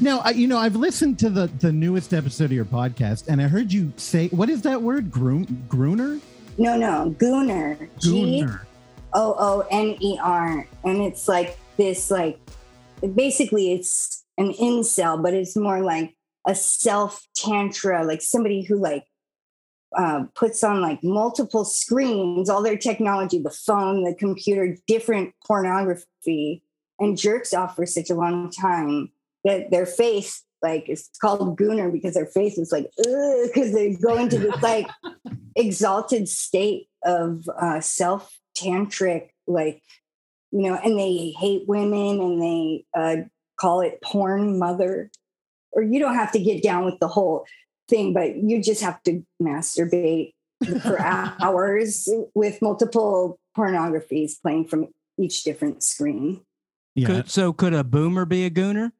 Now, I, you know, I've listened to the the newest episode of your podcast, and I heard you say, "What is that word? Groom, grooner, No, no, Gooner. Gooner." O O N E R, and it's like this, like basically it's an incel, but it's more like a self tantra, like somebody who like uh, puts on like multiple screens, all their technology, the phone, the computer, different pornography, and jerks off for such a long time that their face, like, it's called gooner because their face is like, because they go into this like exalted state of uh, self tantric, like, you know, and they hate women and they uh, call it porn mother. Or you don't have to get down with the whole thing, but you just have to masturbate for hours with multiple pornographies playing from each different screen. Yeah, Could, so could a boomer be a gooner?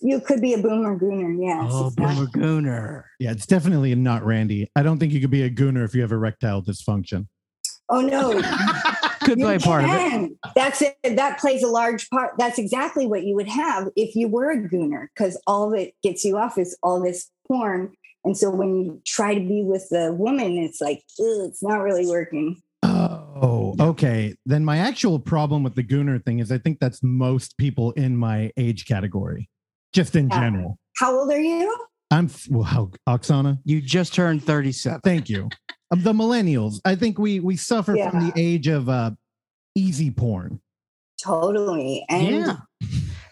You could be a boomer gooner, yes. oh, It's not- boomer gooner. yeah, it's definitely not Randy. I don't think you could be a gooner if you have erectile dysfunction. oh no, Could play a You part of it. That's it. That plays a large part. That's exactly what you would have if you were a gooner, because all that gets you off is all this porn. And so when you try to be with the woman, it's like, it's not really working. Oh, okay. Then my actual problem with the gooner thing is I think that's most people in my age category, just in Yeah. general. How old are you? I'm well, how, Oksana. You just turned 37. Thank you. Of the millennials, I think we we suffer from the age of uh, easy porn. Totally. And yeah.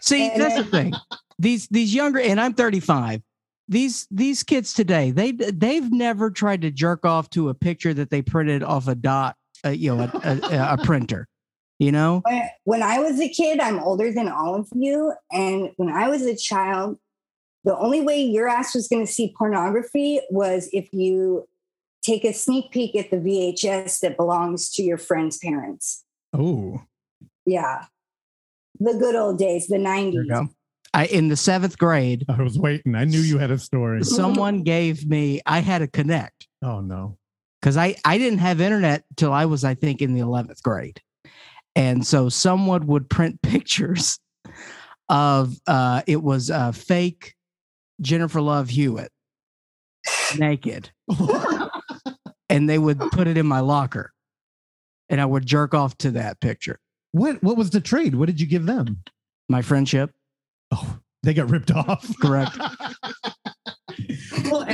See, and that's the thing. These these younger, and I'm 35. These these kids today, they they've never tried to jerk off to a picture that they printed off a dot, uh, you know, a, a, a printer. You know, when, when I was a kid, I'm older than all of you. And when I was a child, the only way your ass was going to see pornography was if you take a sneak peek at the VHS that belongs to your friend's parents. Oh, Yeah. The good old days, the 90s. there you go. I in the seventh grade, I was waiting. I knew you had a story. someone gave me. I had a connect Oh no. because I I didn't have internet till I was I think in the eleventh grade, and so someone would print pictures of uh it was a fake Jennifer Love Hewitt naked, and they would put it in my locker, and I would jerk off to that picture. what what was the trade? What did you give them? My friendship, Oh, they got ripped off. correct? well,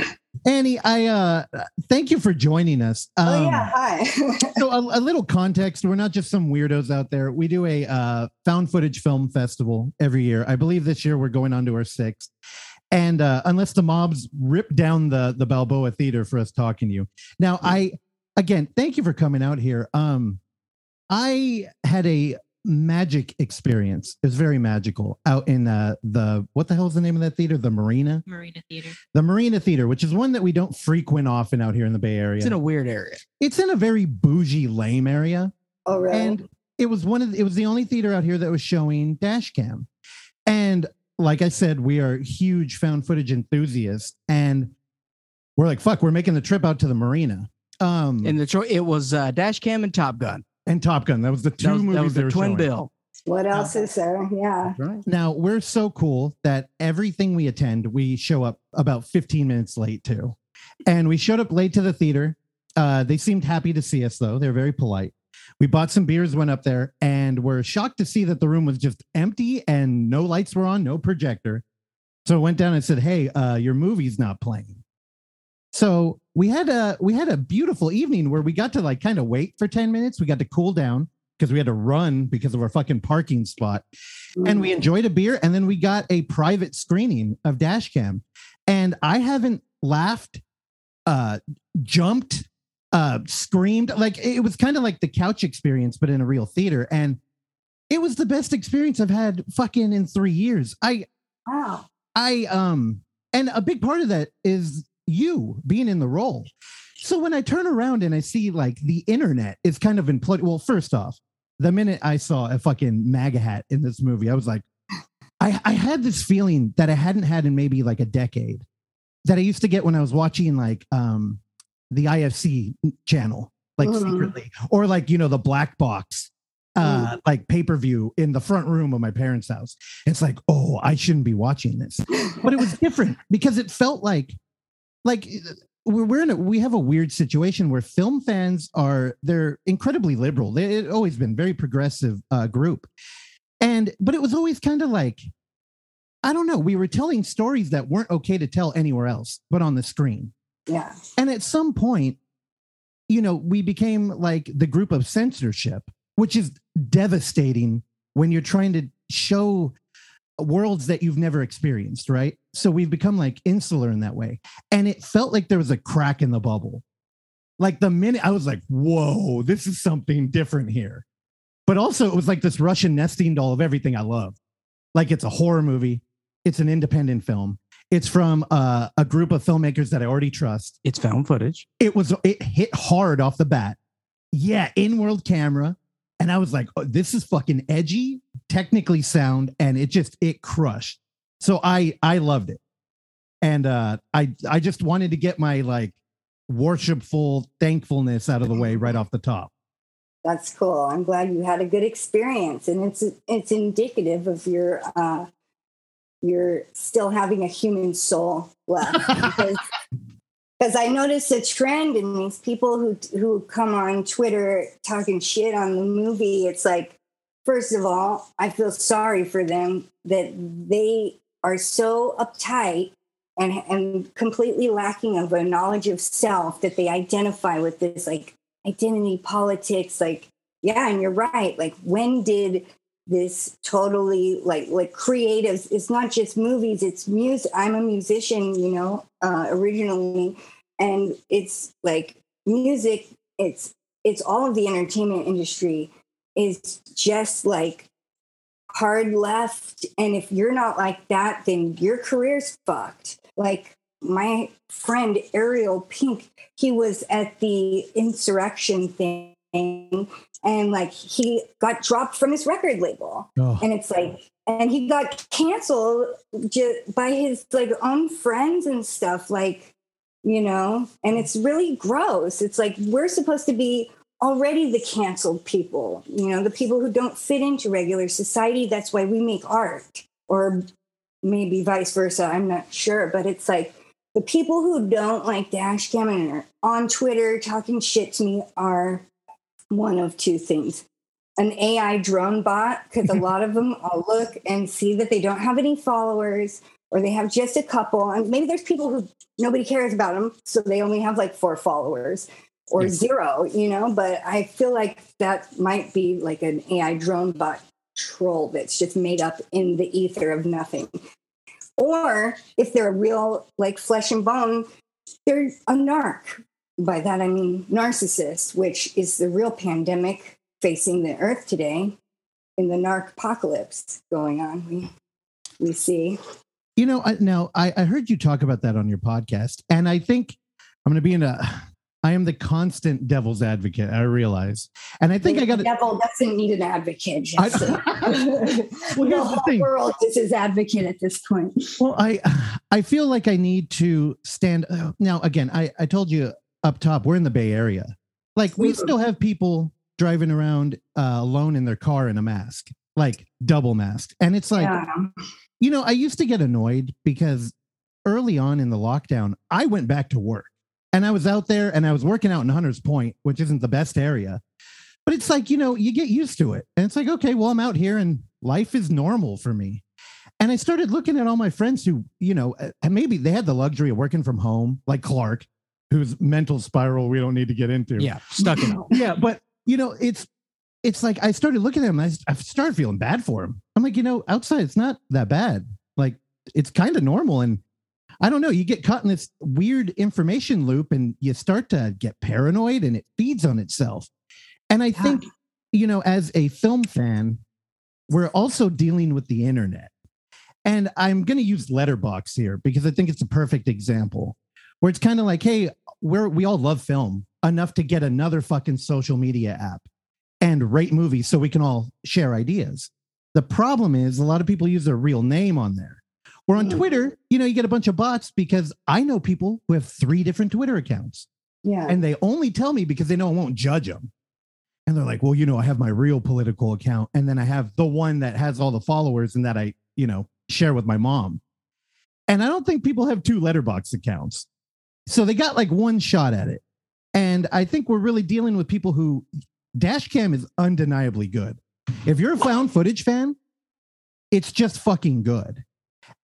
Annie, I uh thank you for joining us. Um, oh, yeah. Hi. so a, a little context we're not just some weirdos out there we do a uh, found footage film festival every year i believe this year we're going on to our sixth and uh, unless the mobs rip down the the balboa theater for us talking to you now i again thank you for coming out here um i had a magic experience it was very magical out in uh, the what the hell is the name of that theater the marina Marina Theater. the marina theater which is one that we don't frequent often out here in the bay area It's in a weird area. it's in a very bougie lame area oh, really? and it was one of the, it was the only theater out here that was showing dash cam and like i said we are huge found footage enthusiasts and we're like fuck we're making the trip out to the marina um And the tro- it was uh, Dash Cam and Top Gun. And top gun that was the two That was, movies that was they the were twin showing. bill. what else is there? Yeah. Right. now we're so cool that everything we attend we show up about 15 minutes late too and we showed up late to the theater uh, they seemed happy to see us though they're very polite we bought some beers went up there and were shocked to see that the room was just empty and no lights were on no projector so I went down and said hey uh, your movie's not playing so we had a we had a beautiful evening where we got to like kind of wait for 10 minutes. We got to cool down because we had to run because of our fucking parking spot. And we enjoyed a beer and then we got a private screening of dashcam and i haven't laughed uh jumped uh screamed like it was kind of like the couch experience but in a real theater. And it was the best experience i've had fucking in three years. I Wow. I um and a big part of that is you being in the role. So when I turn around and I see like the internet is kind of imploding. Well, first off, the minute I saw a fucking MAGA hat in this movie, I was like, I, I had this feeling that I hadn't had in maybe like a decade that I used to get when I was watching like um the IFC channel, like Mhm. secretly, or like you know, the black box uh like pay-per-view in the front room of my parents' house. It's like, oh, I shouldn't be watching this. But it was different because it felt like like we're, we're in a we have a weird situation where film fans are they're incredibly liberal. They it always been very progressive uh group. And but it was always kind of like I don't know, we were telling stories that weren't okay to tell anywhere else but on the screen. Yeah. And at some point, you know, we became like the group of censorship, which is devastating when you're trying to show worlds that you've never experienced, right? So we've become like insular in that way. And it felt like there was a crack in the bubble. Like the minute I was like, whoa, this is something different here. But also, it was like this Russian nesting doll of everything I love. Like it's a horror movie, it's an independent film, it's from uh, a group of filmmakers that I already trust. It's found footage. It was it hit hard off the bat. Yeah, in world camera, and I was like, oh, this is fucking edgy, technically sound, and it just it crushed. So I I loved it, and uh, I I just wanted to get my like worshipful thankfulness out of the way right off the top. That's cool. I'm glad you had a good experience, and it's it's indicative of your uh, you're still having a human soul left because because I noticed a trend in these people who who come on Twitter talking shit on the movie. It's like, first of all, I feel sorry for them that they are so uptight and and completely lacking of a knowledge of self that they identify with this like identity politics. Like, yeah, and you're right. Like, when did this totally like like creatives? it's not just movies it's music i'm a musician you know uh originally and it's like music it's it's all of the entertainment industry is just like hard left and if you're not like that then your career's fucked. Like my friend ariel pink he was at the insurrection thing and like he got dropped from his record label. Oh. and it's like and he got canceled just by his like own friends and stuff like you know and it's really gross. It's like we're supposed to be already the canceled people you know the people who don't fit into regular society that's why we make art or maybe vice versa i'm not sure but it's like the people who don't like dash cam and are on twitter talking shit to me are one of two things an AI drone bot, because a lot of them I'll look and see that they don't have any followers or they have just a couple. And maybe there's people who nobody cares about them, so they only have like four followers or Yes. zero, you know. But I feel like that might be like an AI drone bot troll that's just made up in the ether of nothing. Or if they're real like flesh and bone, they're a narc. By that I mean narcissist, which is the real pandemic facing the earth today in the narc apocalypse going on. We we see. You know, I, now I, I heard you talk about that on your podcast, and I think I'm going to be in a. I am the constant devil's advocate. I realize, and I think I got the devil doesn't need an advocate. Well, the the whole thing. world is his advocate at this point. Well, I I feel like I need to stand now. Again, I I told you up top we're in the Bay Area. Like we Mhm. still have people driving around uh, alone in their car in a mask, like double mask, and it's like yeah. you know I used to get annoyed because early on in the lockdown I went back to work and I was out there and I was working out in Hunters Point, which isn't the best area. But it's like, you know, you get used to it. And it's like, okay, well, I'm out here and life is normal for me. And I started looking at all my friends who, you know, uh, and maybe they had the luxury of working from home, like Clark, whose mental spiral we don't need to get into. Yeah, stuck in. Yeah. But, you know, it's, it's like I started looking at him. And I, I started feeling bad for him. I'm like, you know, outside it's not that bad. Like it's kind of normal. And I don't know, you get caught in this weird information loop and you start to get paranoid and it feeds on itself. And I Yeah. think, you know, as a film fan, we're also dealing with the internet. And I'm going to use Letterboxd here because I think it's a perfect example where it's kind of like, hey, we're, we all love film enough to get another fucking social media app and rate movies so we can all share ideas. The problem is a lot of people use their real name on there. Or on Mm. Twitter, you know, you get a bunch of bots because I know people who have three different Twitter accounts Yeah. and they only tell me because they know I won't judge them. and they're like, well, you know, I have my real political account, and then I have the one that has all the followers and that I, you know, share with my mom. And I don't think people have two Letterboxd accounts. So they got like one shot at it. And I think we're really dealing with people who Dashcam is undeniably good. If you're a found footage fan, it's just fucking good.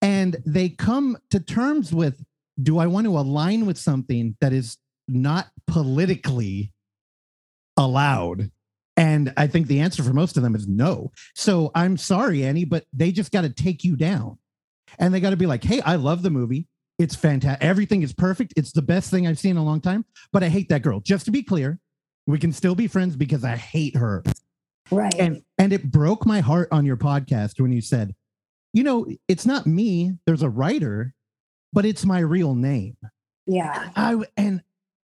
And they come to terms with do I want to align with something that is not politically allowed? And I think the answer for most of them is no. So I'm sorry, Annie, but they just got to take you down. And they got to be like, hey, I love the movie. It's fantastic. Everything is perfect. It's the best thing I've seen in a long time. But I hate that girl. Just to be clear, we can still be friends because I hate her. Right. And and it broke my heart on your podcast when you said, you know, it's not me. There's a writer, but it's my real name. yeah. I and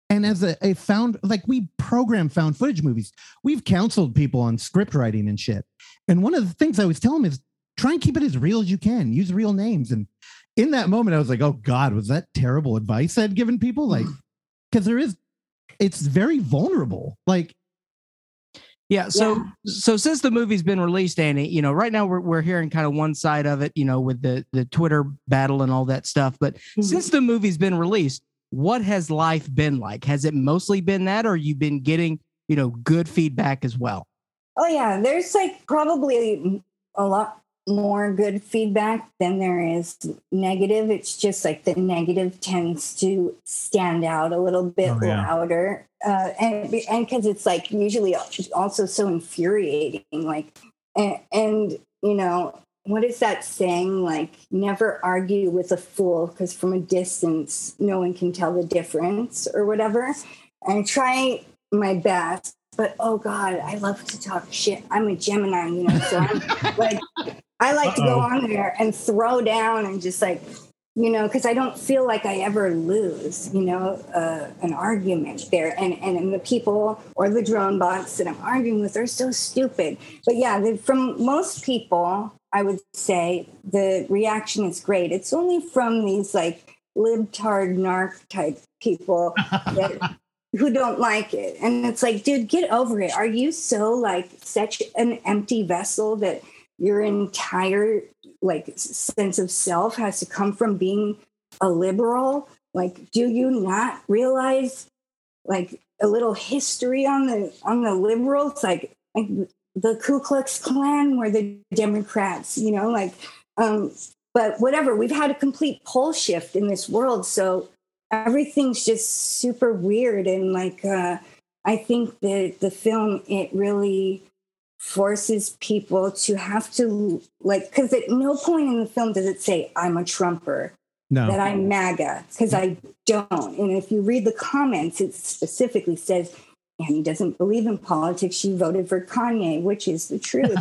and as a, a found like we program found footage movies, we've counseled people on script writing and shit. And one of the things I always tell them is try and keep it as real as you can. Use real names. And in that moment, I was like, oh God, was that terrible advice I'd given people? Like, because there is, it's very vulnerable. Like, Yeah. So Yeah. so since the movie's been released, Annie, you know, right now we're we're hearing kind of one side of it, you know, with the the Twitter battle and all that stuff. But Mhm. since the movie's been released, what has life been like? Has it mostly been that, or you've been getting, you know, good feedback as well? Oh yeah, there's like probably a lot more good feedback than there is negative. It's just like the negative tends to stand out a little bit Oh, yeah. louder, uh, and and because it's like usually also so infuriating. Like, and, and you know what is that saying? Like, never argue with a fool because from a distance, no one can tell the difference or whatever. And try my best but oh god i love to talk shit i'm a gemini you know so i'm like i like to go on there and throw down and just like you know because i don't feel like i ever lose you know uh, an argument there and, and and the people or the drone bots that i'm arguing with are so stupid but yeah the, from most people i would say the reaction is great it's only from these like libtard narc type people that who don't like it. And it's like, dude, get over it. Are you so like such an empty vessel that your entire like sense of self has to come from being a liberal? Like, do you not realize like a little history on the on the liberals? Like like the Ku Klux Klan were the Democrats, you know, like um but whatever, we've had a complete pole shift in this world. So everything's just super weird and like uh i think that the film it really forces people to have to like because at no point in the film does it say i'm a trumper no. that i'm maga because i don't and if you read the comments it specifically says annie doesn't believe in politics she voted for kanye which is the truth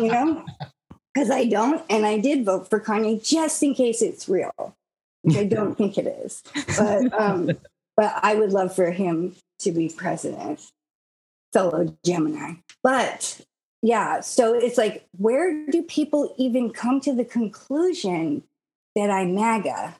you know because i don't and i did vote for kanye just in case it's real which I don't think it is. But um, but I would love for him to be president, fellow Gemini. But yeah, so it's like, where do people even come to the conclusion that I'm MAGA?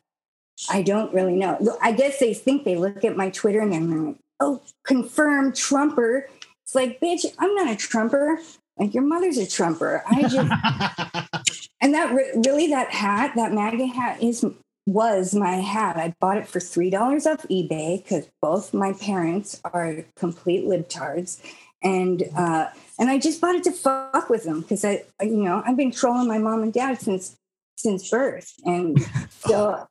I don't really know. I guess they think they look at my Twitter and they're like, oh, confirmed Trumper. It's like, bitch, I'm not a Trumper. Like your mother's a Trumper. I just and that re- really that hat, that MAGA hat is was my hat. I bought it for three dollars off eBay because both my parents are complete libtards, and uh, and I just bought it to fuck with them because I, you know, I've been trolling my mom and dad since since birth, and so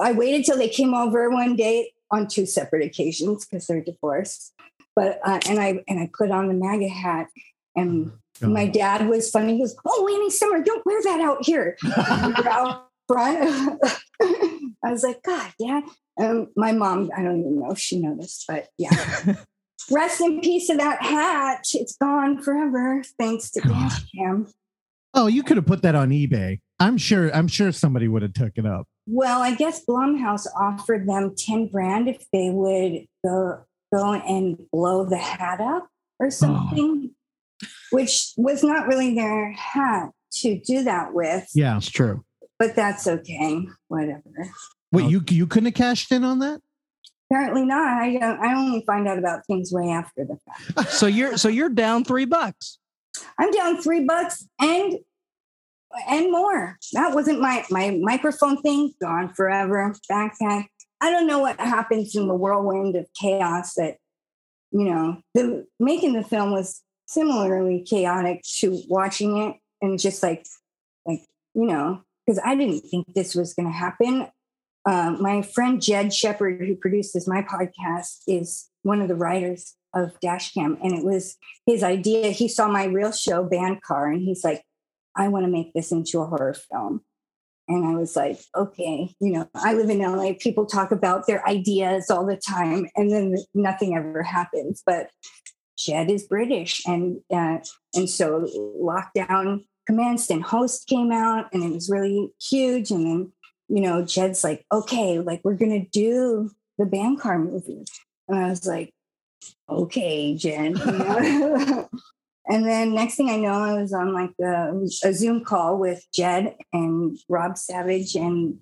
I waited till they came over one day on two separate occasions because they're divorced. But uh, and I and I put on the MAGA hat and my dad was funny. He goes, "Oh, Annie Summer, don't wear that out here." Out front. I was like, "God, Dad." Um, my mom, I don't even know if she noticed, but yeah. Rest in peace to that hat. It's gone forever, thanks to God. Dashcam. oh, you could have put that on eBay. I'm sure. I'm sure somebody would have took it up. Well, I guess Blumhouse offered them ten grand if they would go go and blow the hat up or oh. something, which was not really their hat to do that with. Yeah. It's true. but that's okay. Whatever. Wait, Oh. you you couldn't have cashed in on that? Apparently not. I don't. I only find out about things way after the fact. So you're so you're down three bucks. I'm down three bucks and and more. That wasn't my my microphone thing. Gone forever. Backpack. I don't know what happens in the whirlwind of chaos that you know. The making the film was similarly chaotic to watching it and just like like you know because I didn't think this was going to happen. Uh, my friend Jed Shepherd, who produces my podcast, is one of the writers of Dashcam, and it was his idea. He saw my real show, Bandcar, and he's like, "I want to make this into a horror film." And I was like, "Okay, you know, I live in LA. People talk about their ideas all the time, and then nothing ever happens." But Jed is British, and uh, and so Lockdown Commenced and Host came out, and it was really huge. And then you know, Jed's like, okay, like we're gonna do the Bandcar movie. And I was like, okay. You know? and then next thing I know, I was on like a, a Zoom call with Jed and Rob Savage, and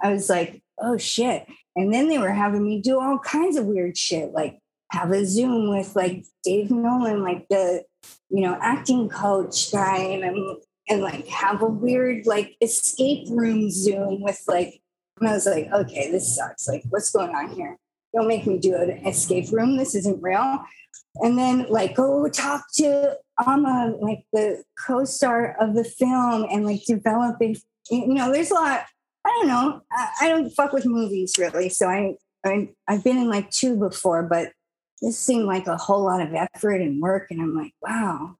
I was like, oh shit. And then they were having me do all kinds of weird shit, like have a Zoom with like Dave Nolan, like the, you know, acting coach guy, and I'm and like have a weird like escape room Zoom with like, and I was like, okay, this sucks. Like, what's going on here? Don't make me do an escape room. This isn't real. And then like go talk to Amar, like the co-star of the film, and like develop. You know, there's a lot. I don't know. I, I don't fuck with movies really, so I, I I've been in like two before, but this seemed like a whole lot of effort and work, and I'm like, wow,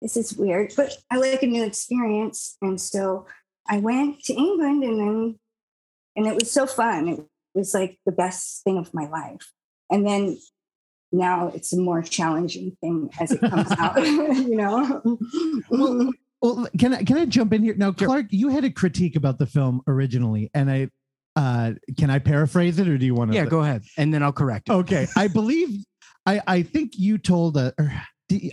this is weird, but I like a new experience. And so I went to England and then, and it was so fun. It was like the best thing of my life. And then now it's a more challenging thing as it comes out, you know? well, well, can I, can I jump in here? Now, Clark, you had a critique about the film originally, and I, uh, can I paraphrase it or do you want to? Yeah, go ahead. And then I'll correct it. Okay. I believe, I, I think you told, uh,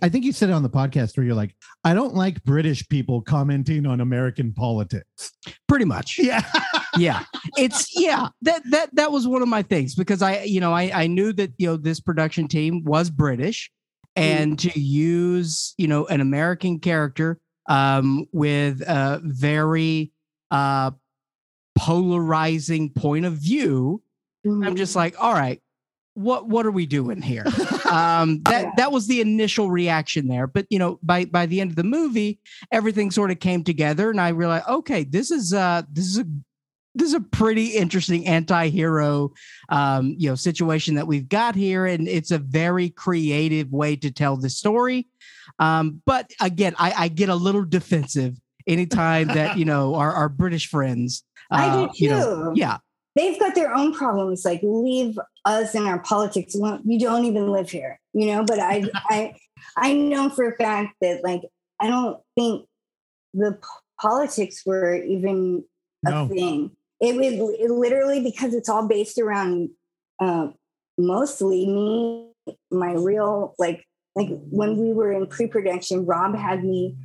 I think you said it on the podcast where you're like, I don't like British people commenting on American politics. Pretty much. Yeah. yeah. It's yeah, that that that was one of my things because I, you know, I I knew that, you know, this production team was British and to use, you know, an American character um with a very uh polarizing point of view, mm. I'm just like, all right, what what are we doing here? Um that that was the initial reaction there. But you know by by the end of the movie everything sort of came together and i realized okay this is uh this is a this is a pretty interesting anti-hero um you know situation that we've got here. And it's a very creative way to tell the story. Um but again i i get a little defensive anytime that you know our, our british friends uh, I do too. You know, yeah they've got their own problems. Like leave us and our politics. You don't even live here, you know. But I, I, I know for a fact that like I don't think the politics were even no. a thing. It was it literally because it's all based around uh, mostly me, my real like like when we were in pre-production. Rob had me.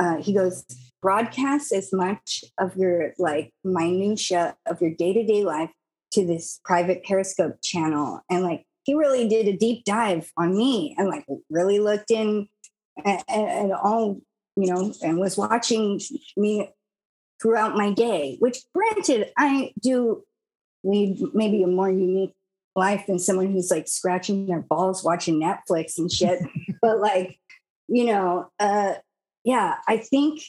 Uh, he goes, broadcast as much of your like minutia of your day-to-day life to this private periscope channel and like he really did a deep dive on me and like really looked in at, at all you know and was watching me throughout my day which granted i do lead maybe a more unique life than someone who's like scratching their balls watching netflix and shit but like you know uh yeah i think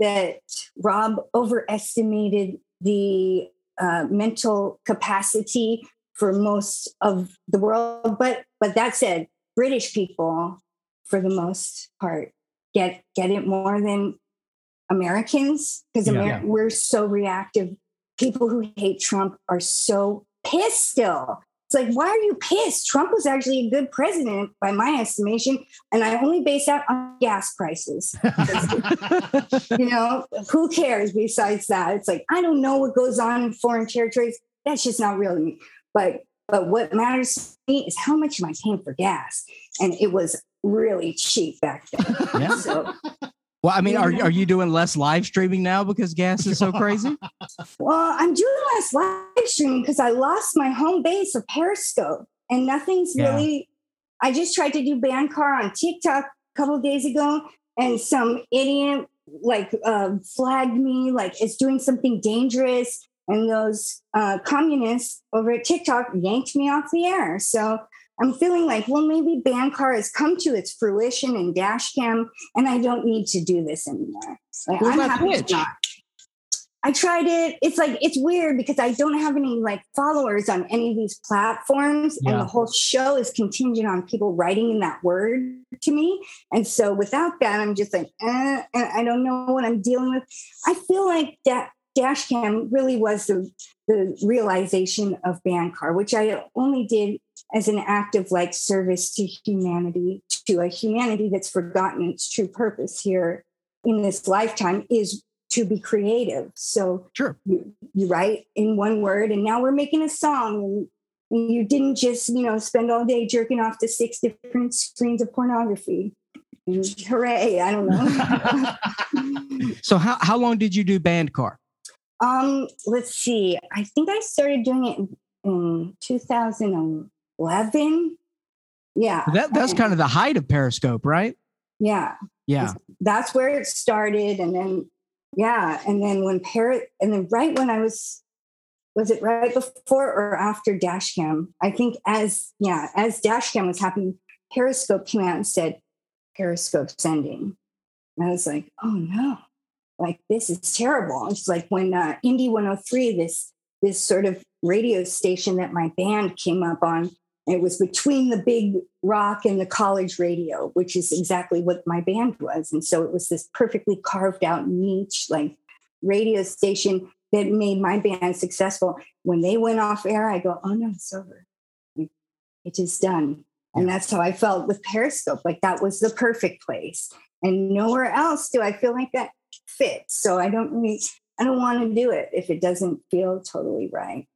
that Rob overestimated the uh, mental capacity for most of the world. But but that said, British people, for the most part, get get it more than Americans because Amer- yeah. we're so reactive. People who hate Trump are so pissed still. It's like, why are you pissed? Trump was actually a good president by my estimation. And I only base that on gas prices. you know, who cares besides that? It's like, I don't know what goes on in foreign territories. That's just not real to me. But but what matters to me is how much am I paying for gas? And it was really cheap back then. Yeah. So Well, I mean, are are you doing less live streaming now because gas is so crazy? Well, I'm doing less live streaming because I lost my home base of Periscope and nothing's Yeah. really. I just tried to do Bandcar on TikTok a couple of days ago, and some idiot like uh, flagged me like it's doing something dangerous, and those uh, communists over at TikTok yanked me off the air. So I'm feeling like, well, maybe Bandcar has come to its fruition in Dashcam, and I don't need to do this anymore. Like, I'm happy not. I tried it. It's like it's weird because I don't have any like followers on any of these platforms, Yeah. and the whole show is contingent on people writing in that word to me. And so without that, I'm just like, eh, and I don't know what I'm dealing with. I feel like that Dashcam really was the the realization of Bandcar, which I only did as an act of like service to humanity, to a humanity that's forgotten its true purpose here in this lifetime is to be creative. So Sure. you, you write in one word, and now we're making a song. And, and you didn't just, you know, spend all day jerking off to six different screens of pornography. And hooray! I don't know. So how how long did you do Bandcar? Um, let's see. I think I started doing it in, in 2011. Yeah, That that's kind of the height of Periscope, right? yeah. Yeah. that's where it started and then yeah and then when parrot and then right when i was was it right before or after dashcam i think as yeah as dashcam was happening periscope came out and said periscope sending and i was like oh no like this is terrible it's like when uh, indie 103 this this sort of radio station that my band came up on it was between the big rock and the college radio, which is exactly what my band was. And so it was this perfectly carved out niche, like radio station that made my band successful. When they went off air, I go, oh no, it's over. It is done. And that's how I felt with Periscope. Like that was the perfect place. And nowhere else do I feel like that fits. So I don't really, I don't want to do it if it doesn't feel totally right.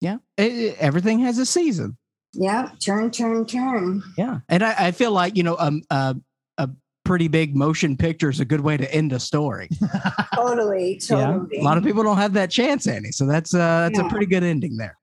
Yeah. It- it- everything has a season. Yeah. Turn, turn, turn. Yeah. And I, I feel like, you know, um, uh, a pretty big motion picture is a good way to end a story. Totally. Totally. Yeah. A lot of people don't have that chance, Annie. So that's uh that's a pretty good ending there.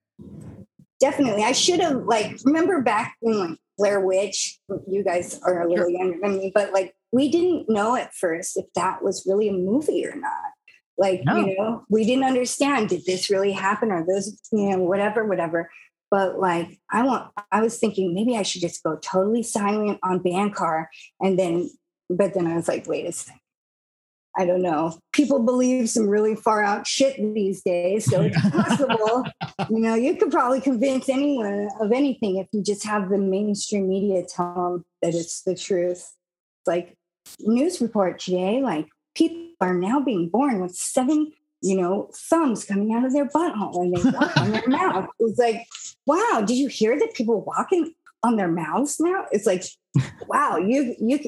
definitely. I should have like remember back in like Blair Witch. You guys are a little younger than me, but like we didn't know at first if that was really a movie or not. Like No. you know, we didn't understand. Did this really happen or those you know whatever whatever. But like I want, I was thinking maybe I should just go totally silent on Bandcar, and then. But then I was like, wait a second. I don't know. People believe some really far out shit these days, so it's possible you know, you could probably convince anyone of anything if you just have the mainstream media tell them that it's the truth. It's like news report today, like people are now being born with seven, you know, thumbs coming out of their butthole and they walk on their mouth. It's like, wow, did you hear that people walking on their mouths now? It's like, wow, you you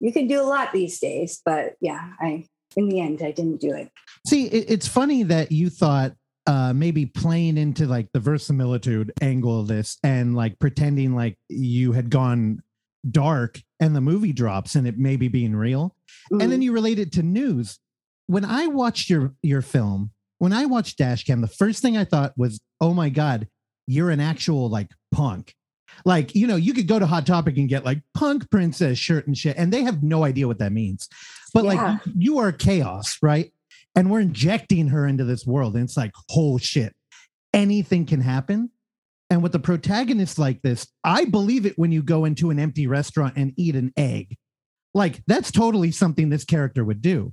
you can do a lot these days. But yeah, I in the end I didn't do it. See, it, it's funny that you thought uh maybe playing into like the verisimilitude angle of this and like pretending like you had gone dark and the movie drops and it maybe being real. Mm. and then you relate it to news. When i watched your your film when i watched dashcam the first thing i thought was oh my god you're an actual like punk. Like you know you could go to hot topic and get like punk princess shirt and shit and they have no idea what that means. But Yeah. like you are chaos right? And we're injecting her into this world and it's like whole shit. Anything can happen and with the protagonist like this i believe it when you go into an empty restaurant and eat an egg like that's totally something this character would do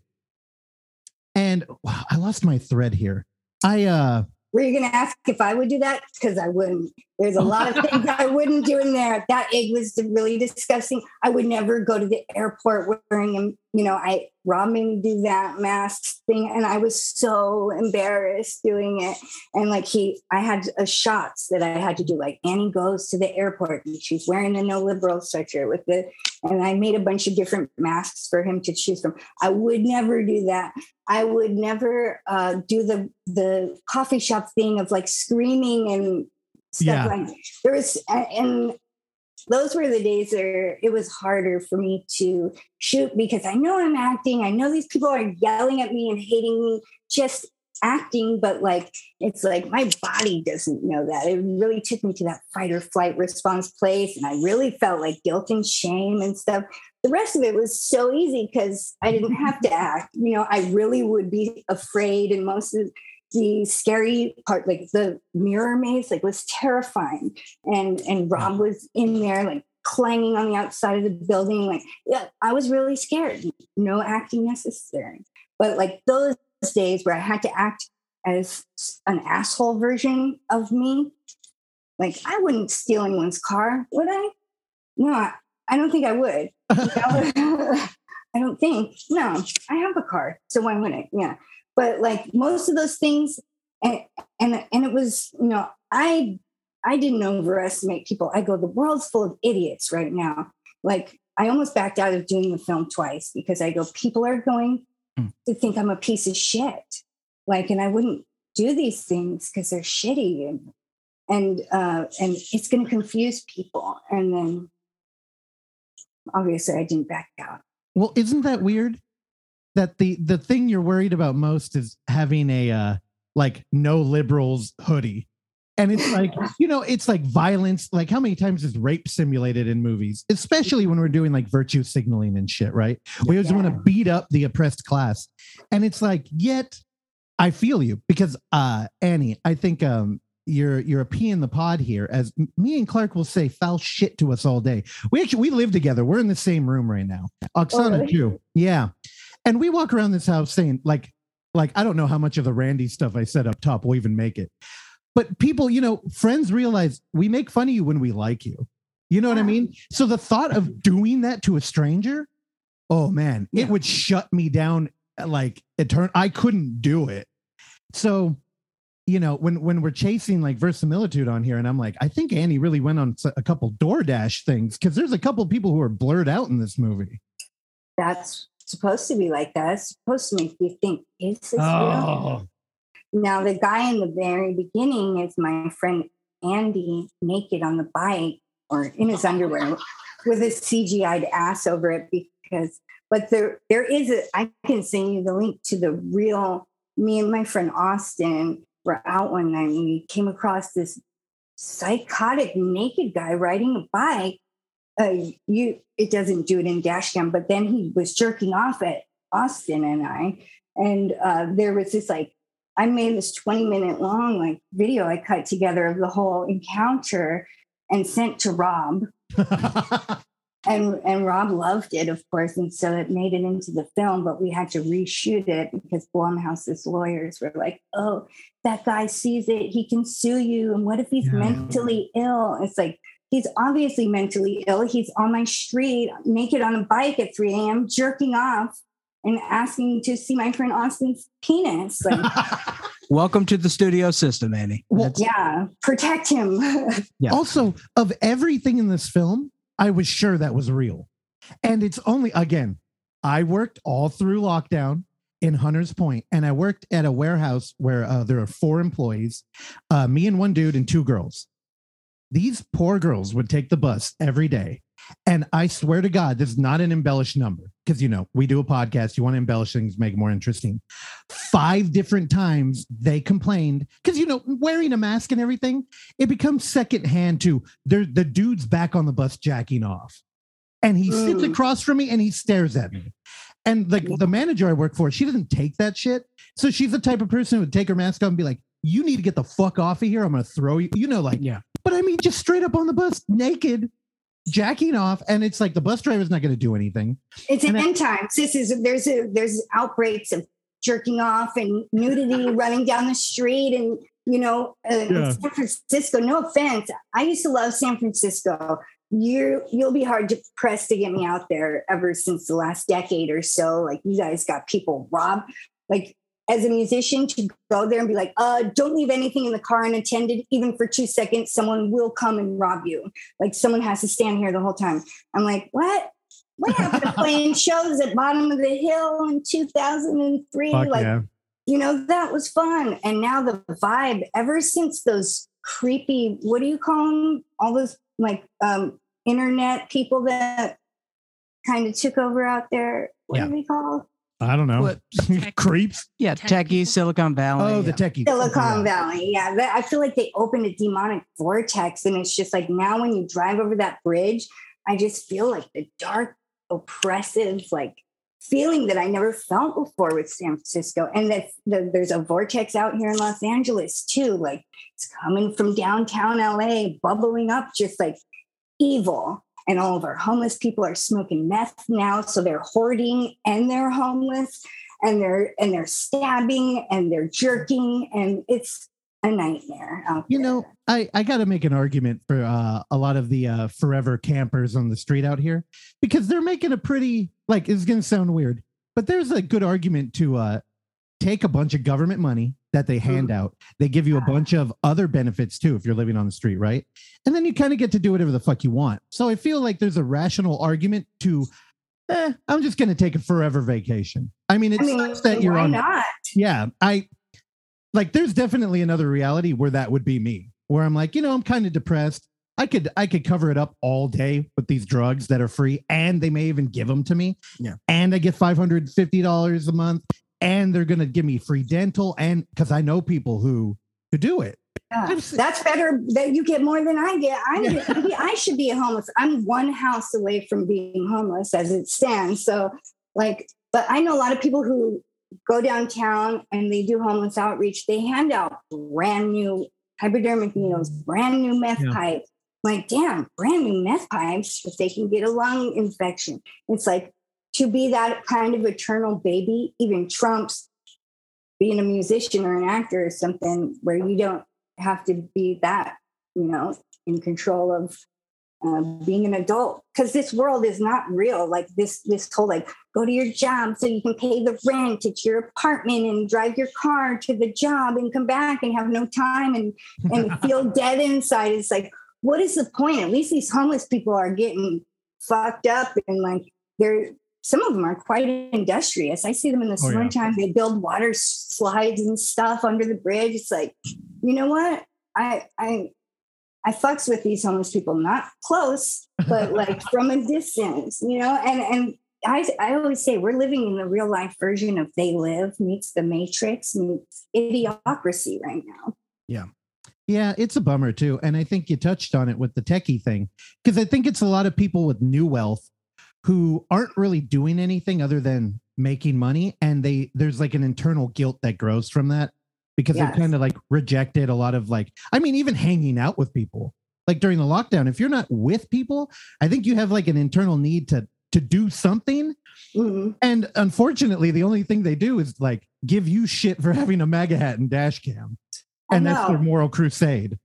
and wow, i lost my thread here i uh Were you going to ask if I would do that? Because I wouldn't. There's a lot of things I wouldn't do in there. That egg was really disgusting. I would never go to the airport wearing. You know, I me do that mask thing, and I was so embarrassed doing it. And like he, I had a shots that I had to do. Like Annie goes to the airport, and she's wearing the no liberal sweatshirt with the, and I made a bunch of different masks for him to choose from. I would never do that. I would never uh, do the the coffee shop thing of like screaming and stuff Yeah. like there was and those were the days where it was harder for me to shoot because I know I'm acting. I know these people are yelling at me and hating me just acting, but like it's like my body doesn't know that. It really took me to that fight or flight response place. And I really felt like guilt and shame and stuff. The rest of it was so easy because I didn't have to act. You know, I really would be afraid, and most of the scary part, like the mirror maze, like was terrifying. And and Rob was in there, like clanging on the outside of the building. Like, yeah, I was really scared. No acting necessary. But like those days where I had to act as an asshole version of me, like I wouldn't steal anyone's car, would I? No, I, I don't think I would. I don't think. No, I have a car, so why wouldn't I? Yeah but like most of those things and and and it was you know i i didn't overestimate people. I go the world's full of idiots right now. Like i almost backed out of doing the film twice because i go people are going mm. to think i'm a piece of shit. Like and i wouldn't do these things because they're shitty and and uh and it's going to confuse people. And then obviously i didn't back out. Well isn't that weird that the the thing you're worried about most is having a uh like no liberals hoodie. And it's like you know it's like violence. Like how many times is rape simulated in movies especially when we're doing like virtue signaling and shit right? We always yeah. want to beat up the oppressed class. And it's like yet i feel you because uh annie i think um you're you're a pea in the pod here as me and clark will say foul shit to us all day. We actually we live together. We're in the same room right now. Oksana oh, really? too. Yeah and we walk around this house saying, like, like I don't know how much of the Randy stuff I said up top will even make it. But people, you know, friends realize we make fun of you when we like you. You know what I mean? So the thought of doing that to a stranger, oh man, yeah. it would shut me down like eternal. I couldn't do it. So, you know, when when we're chasing like verisimilitude on here, and I'm like, I think Annie really went on a couple DoorDash things because there's a couple people who are blurred out in this movie. That's supposed to be like that. It's supposed to make you think, is this oh. real? Now, the guy in the very beginning is my friend Andy, naked on the bike or in his underwear with his CGI'd ass over it because, but there, there is a, I can send you the link to the real, me and my friend Austin were out one night and we came across this psychotic naked guy riding a bike uh, you it doesn't do it in dashcam but then he was jerking off at austin and i and uh, there was this like i made this 20 minute long like video i cut together of the whole encounter and sent to rob and and rob loved it of course and so it made it into the film but we had to reshoot it because blumhouse's lawyers were like oh that guy sees it he can sue you and what if he's yeah. mentally ill it's like He's obviously mentally ill. He's on my street, naked on a bike at 3 a.m., jerking off and asking to see my friend Austin's penis. Like, Welcome to the studio system, Annie. Well, yeah, protect him. yeah. Also, of everything in this film, I was sure that was real. And it's only, again, I worked all through lockdown in Hunters Point, and I worked at a warehouse where uh, there are four employees, uh, me and one dude and two girls these poor girls would take the bus every day. And I swear to God, this is not an embellished number because, you know, we do a podcast. You want to embellish things, make it more interesting. Five different times they complained because, you know, wearing a mask and everything, it becomes secondhand to the dude's back on the bus jacking off. And he sits across from me and he stares at me. And the, the manager I work for, she doesn't take that shit. So she's the type of person who would take her mask off and be like, you need to get the fuck off of here. I'm going to throw you. You know, like, yeah. Mean, just straight up on the bus, naked, jacking off, and it's like the bus driver's not going to do anything. It's and end times. This is there's a there's outbreaks of jerking off and nudity running down the street, and you know, uh, yeah. San Francisco. No offense, I used to love San Francisco. You you'll be hard to press to get me out there ever since the last decade or so. Like you guys got people rob like as a musician to go there and be like, uh, don't leave anything in the car unattended, even for two seconds. Someone will come and rob you. Like someone has to stand here the whole time. I'm like, what? What happened to playing shows at Bottom of the Hill in 2003? Fuck like, yeah. you know, that was fun. And now the vibe, ever since those creepy, what do you call them? All those like um internet people that kind of took over out there. What Yeah. are they called? I don't know. What? Creeps. Yeah, Tech techie. Silicon Valley. Oh, the yeah. techie. Silicon Valley. Yeah, I feel like they opened a demonic vortex, and it's just like now when you drive over that bridge, I just feel like the dark, oppressive, like feeling that I never felt before with San Francisco. And that the, there's a vortex out here in Los Angeles too. Like it's coming from downtown LA, bubbling up, just like evil. And all of our homeless people are smoking meth now, so they're hoarding and they're homeless and they're and they're stabbing and they're jerking and it's a nightmare You there. know, I, I got to make an argument for uh, a lot of the uh, forever campers on the street out here because they're making a pretty, like, it's going to sound weird, but there's a good argument to uh, take a bunch of government money that they hand out. They give you a bunch of other benefits too if you're living on the street, right? And then you kind of get to do whatever the fuck you want. So I feel like there's a rational argument to, eh, I'm just going to take a forever vacation. I mean, it I mean, sucks that you're on not? yeah i like there's definitely another reality where that would be me where i'm like you know i'm kind of depressed i could i could cover it up all day with these drugs that are free and they may even give them to me Yeah. and i get $550 a month and they're going to give me free dental and because i know people who who do it Yeah. That's better that you get more than I get. I Yeah. I should be homeless. I'm one house away from being homeless as it stands. So like, but I know a lot of people who go downtown and they do homeless outreach. They hand out brand new hypodermic needles, brand new meth Yeah. pipe. Like, damn, brand new meth pipes if they can get a lung infection. It's like to be that kind of eternal baby, even trumps being a musician or an actor or something where you don't have to be that, you know, in control of uh, being an adult. Because this world is not real. Like this, this whole like go to your job so you can pay the rent at your apartment and drive your car to the job and come back and have no time and and feel dead inside. It's like, what is the point? At least these homeless people are getting fucked up and like they're some of them are quite industrious. I see them in the Oh, yeah. summertime. They build water slides and stuff under the bridge. It's like, you know what? I I I fucks with these homeless people, not close, but like from a distance, you know. And and I I always say we're living in the real life version of They Live meets The Matrix meets Idiocracy right now. Yeah. Yeah, it's a bummer too. And I think you touched on it with the techie thing, because I think it's a lot of people with new wealth who aren't really doing anything other than making money. And they there's like an internal guilt that grows from that because Yes. they've kind of like rejected a lot of like, I mean, even hanging out with people. Like during the lockdown, if you're not with people, I think you have like an internal need to to do something. Mhm. And unfortunately, the only thing they do is like give you shit for having a MAGA hat and dash cam. And that's their moral crusade.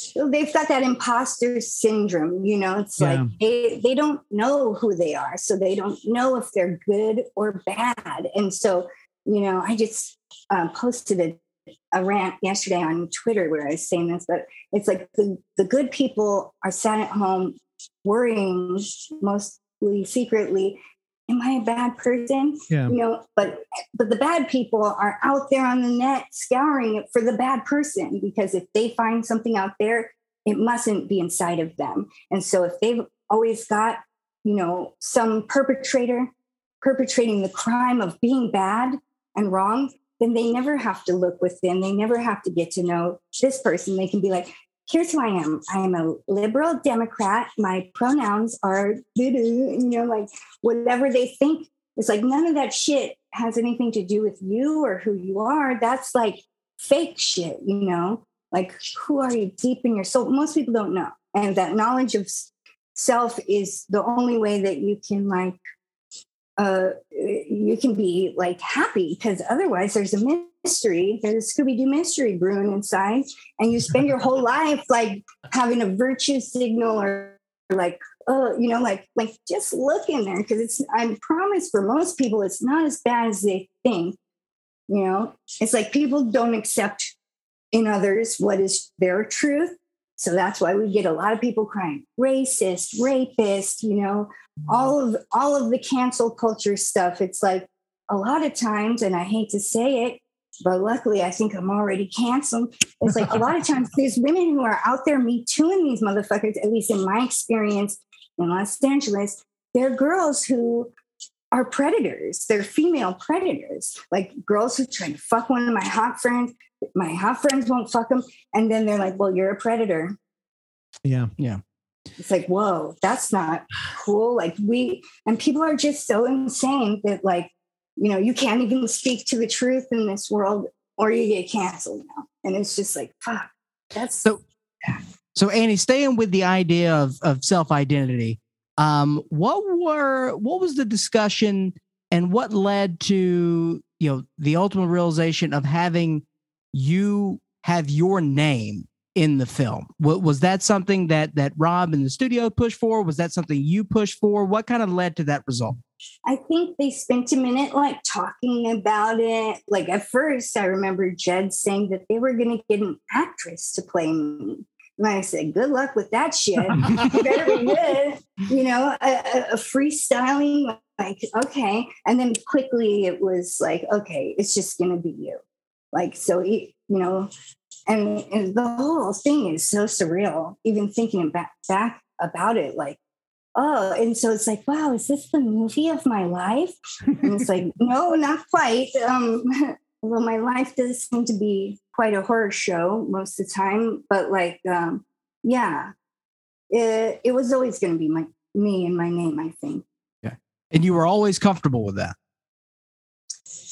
So they've got that imposter syndrome you know it's Yeah. like they they don't know who they are so they don't know if they're good or bad and so you know i just uh, posted a, a rant yesterday on twitter where i was saying this but it's like the, the good people are sat at home worrying mostly secretly am i a bad person? Yeah. you know but but the bad people are out there on the net scouring it for the bad person because if they find something out there it mustn't be inside of them. And so if they've always got you know some perpetrator perpetrating the crime of being bad and wrong then they never have to look within. They never have to get to know this person. They can be like here's who I am. I am a liberal Democrat. My pronouns are you know, like whatever they think. It's like none of that shit has anything to do with you or who you are. That's like fake shit, you know? Like who are you deep in your soul? Most people don't know. And that knowledge of self is the only way that you can like uh you can be like happy because otherwise there's a mystery there's a scooby-doo mystery brewing inside and you spend your whole life like having a virtue signal or like oh you know like like just look in there because it's i promise for most people it's not as bad as they think you know? It's like people don't accept in others what is their truth so that's why we get a lot of people crying. Racist rapist you know? All of all of the cancel culture stuff it's like a lot of times and i hate to say it but luckily i think i'm already canceled it's like a lot of times these women who are out there me tooing these motherfuckers at least in my experience in Los Angeles, they're girls who are predators. They're female predators, like girls who try to fuck one of my hot friends. My hot friends won't fuck them. And then they're like, well, you're a predator. Yeah. Yeah. It's like, whoa, that's not cool. Like, we, and people are just so insane that, like, you know, you can't even speak to the truth in this world or you get canceled now. And it's just like, fuck, that's So, so Annie, staying with the idea of of self identity, um, what were what was the discussion and what led to you know the ultimate realization of having you have your name in the film? What was that something that that Rob in the studio pushed for? Was that something you pushed for? What kind of led to that result? I think they spent a minute like talking about it. Like at first, I remember Jed saying that they were going to get an actress to play me. And I said, good luck with that shit. You better be good. You know, a, a- a freestyling, like, okay. And then quickly it was like, okay, it's just going to be you. Like, so, it, you know, and, and the whole thing is so surreal, even thinking back, back about it. Like, oh, and so it's like, wow, is this the movie of my life? And it's like, no, not quite. Um, well, my life does seem to be quite a horror show most of the time, but like, um, yeah, it, it was always going to be my me and my name. I think. Yeah, and you were always comfortable with that.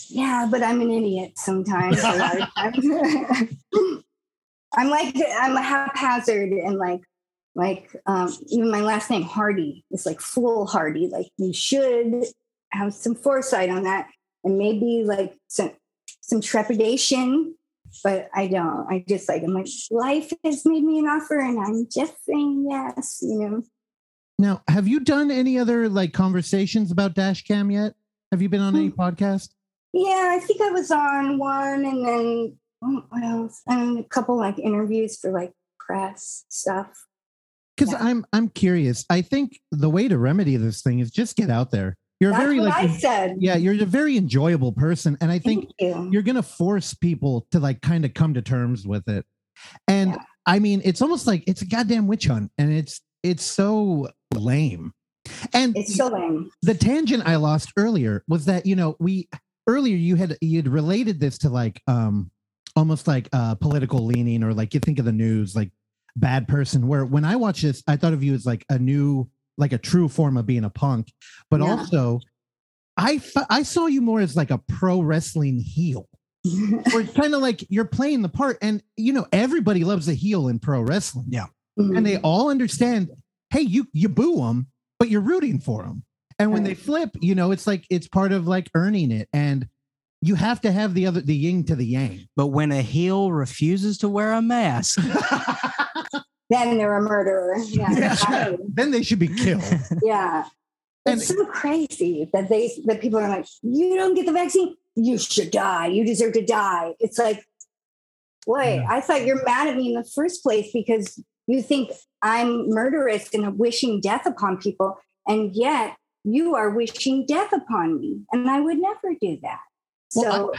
Yeah, but I'm an idiot sometimes. a lot of times. I'm like I'm haphazard and like like um, even my last name Hardy is like foolhardy. Like you should have some foresight on that and maybe like some some trepidation, but I don't. I just like I'm like life has made me an offer and I'm just saying yes. You know. Now, have you done any other like conversations about dash cam yet? Have you been on any Hmm. podcast? Yeah, I think I was on one and then oh, what else? And a couple like interviews for like press stuff. Because Yeah. I'm I'm curious. I think the way to remedy this thing is just get out there. You're That's very like I said. yeah, you're a very enjoyable person, and I think Thank you. you're gonna force people to like kind of come to terms with it. And Yeah. I mean, it's almost like it's a goddamn witch hunt, and it's it's so lame. And It's so lame. the tangent I lost earlier was that you know we earlier you had you'd related this to like um almost like uh political leaning or like you think of the news like bad person where when I watched this I thought of you as like a new like a true form of being a punk. But Yeah. also I f- I saw you more as like a pro wrestling heel. Where it's kind of like you're playing the part and you know everybody loves a heel in pro wrestling. Yeah. and they mm-hmm. all understand hey you you boo them but you're rooting for them and when they flip you know it's like it's part of like earning it and you have to have the other the yin to the yang. But when a heel refuses to wear a mask, then they're a murderer. Yeah. Yeah. exactly. then they should be killed yeah. And- It's so crazy that they that people are like, you don't get the vaccine, you should die. You deserve to die. It's like, wait. I thought you're mad at me in the first place because you think I'm murderous and wishing death upon people, and yet you are wishing death upon me, and I would never do that. So Well,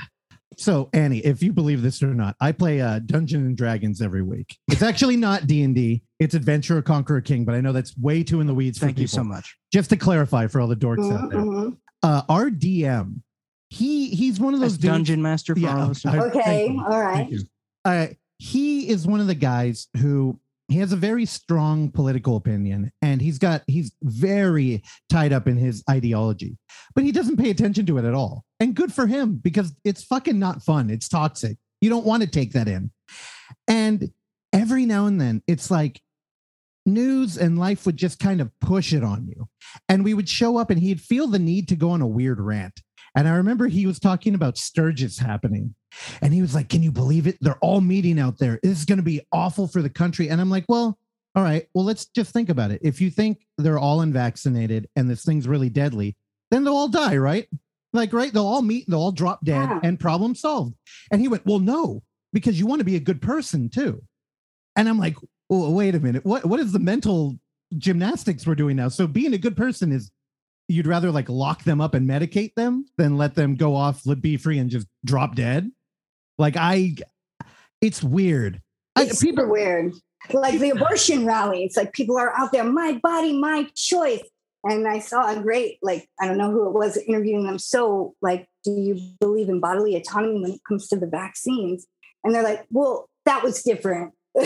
so annie if you believe this or not i play uh dungeons and dragons every week it's actually not d&d it's Adventurer Conqueror King but i know that's way too in the weeds for thank you so much. just to clarify for all the dorks out there mhm. uh our dm he he's one of those dudes- Dungeon Master for Yeah, all us. Okay, thank you. all Thank right. you. Uh, he is one of the guys who he has a very strong political opinion and he's got he's very tied up in his ideology but he doesn't pay attention to it at all. And good for him because it's fucking not fun. It's toxic. You don't want to take that in. And every now and then it's like news and life would just kind of push it on you. And we would show up and he'd feel the need to go on a weird rant and i remember he was talking about sturgis happening and he was like, Can you believe it? They're all meeting out there. This is going to be awful for the country. And I'm like, Well, all right. Well, let's just think about it. If you think they're all unvaccinated and this thing's really deadly, then they'll all die, right? Like, right? They'll all meet, they'll all drop dead Yeah. and problem solved. And he went, Well, no, because you want to be a good person too. And I'm like, oh, wait a minute. What what is the mental gymnastics we're doing now? So being a good person is you'd rather like lock them up and medicate them than let them go off, be free and just drop dead. Like I, it's weird. I, It's super weird. like the abortion rally. It's like people are out there, my body, my choice. And I saw a great, like, I don't know who it was interviewing them. So, like, do you believe in bodily autonomy when it comes to the vaccines? And they're like, well, that was different.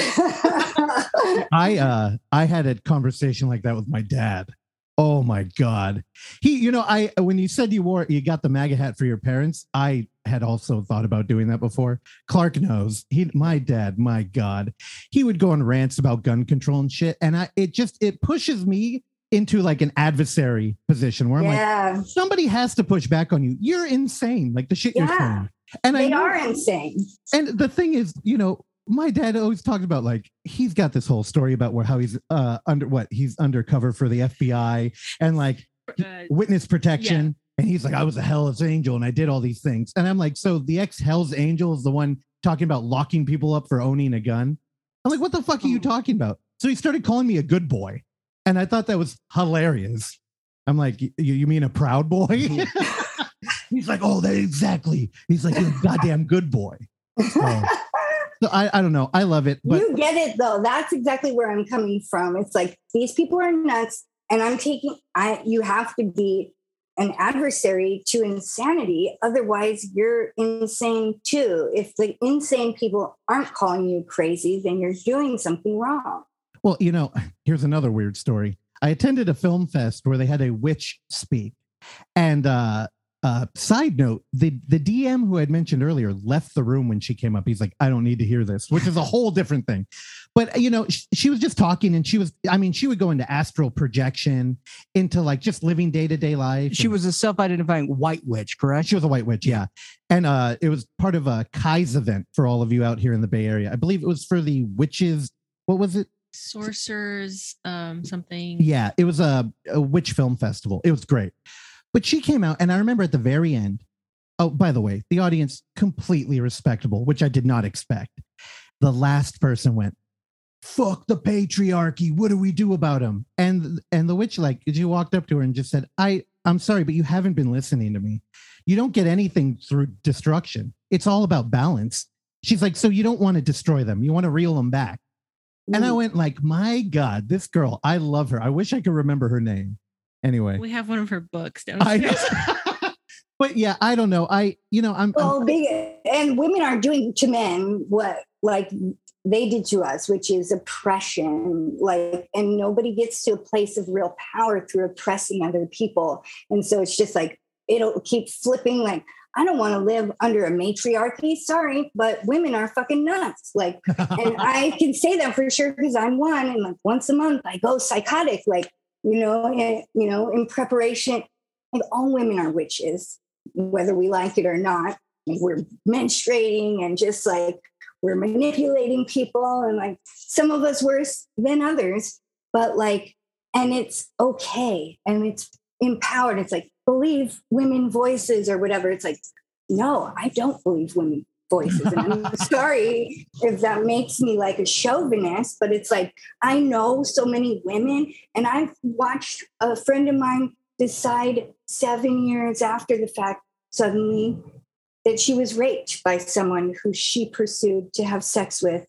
I uh I had a conversation like that with my dad. Oh my god. He you know I when you said you wore you got the MAGA hat for your parents, I had also thought about doing that before. Clark knows. He my dad, my god. He would go on rants about gun control and shit and I it just it pushes me into like an adversary position where I'm yeah, like somebody has to push back on you. You're insane. Like the shit you're Yeah. saying. And I they know- are insane. and the thing is, you know, my dad always talked about like he's got this whole story about where how he's uh under what he's undercover for the FBI and like Uh, witness protection. And he's like, I was a Hell's Angel and I did all these things. And I'm like, so the ex Hell's Angel is the one talking about locking people up for owning a gun. I'm like, what the fuck are you Oh. talking about? So he started calling me a good boy. And I thought that was hilarious. I'm like, you, you mean a proud boy? he's like, oh, that exactly. He's like, you're a goddamn good boy. So I, I don't know. I love it. But you get it though. That's exactly where I'm coming from. It's like these people are nuts, and I'm taking. I you have to be an adversary to insanity, otherwise you're insane too. If the insane people aren't calling you crazy, then you're doing something wrong. Well, you know, here's another weird story. I attended a film fest where they had a witch speak. And uh uh side note, the the DM who I had mentioned earlier left the room when she came up. He's like, I don't need to hear this, which is a whole different thing. But you know, sh- she was just talking and she was I mean, she would go into astral projection, into like just living day-to-day life. She and- was a self-identifying white witch, correct? she was a white witch, yeah. And uh it was part of a Kai's event for all of you out here in the Bay Area. I believe it was for the witches. What was it? sorcerers, um, something. Yeah, it was a, a witch film festival. It was great. But she came out, and I remember at the very end. Oh, by the way, the audience completely respectable, which I did not expect. The last person went, "Fuck the patriarchy. What do we do about him?" And and the witch like she walked up to her and just said, "I I'm sorry, but you haven't been listening to me. You don't get anything through destruction. It's all about balance." She's like, "So you don't want to destroy them. You want to reel them back." And I went like, my God, this girl, I love her. I wish I could remember her name. Anyway, We have one of her books I downstairs. but yeah, I don't know. I, you know, I'm, I'm Well, and women are doing to men what like they did to us, which is oppression. Like, and nobody gets to a place of real power through oppressing other people. And so it's just like it'll keep flipping. Like, I don't want to live under a matriarchy. Sorry, but women are fucking nuts. Like, and I can say that for sure because I'm one, and like once a month I go psychotic. Like, you know, and, you know, in preparation. Like all women are witches whether we like it or not. And we're menstruating and just like we're manipulating people, and like some of us worse than others, but like, and it's okay and it's empowered. It's like, believe women voices or whatever. It's like, no, I don't believe women voices. And I'm sorry if that makes me like a chauvinist, but it's like, I know so many women, and I've watched a friend of mine decide seven years after the fact suddenly that she was raped by someone who she pursued to have sex with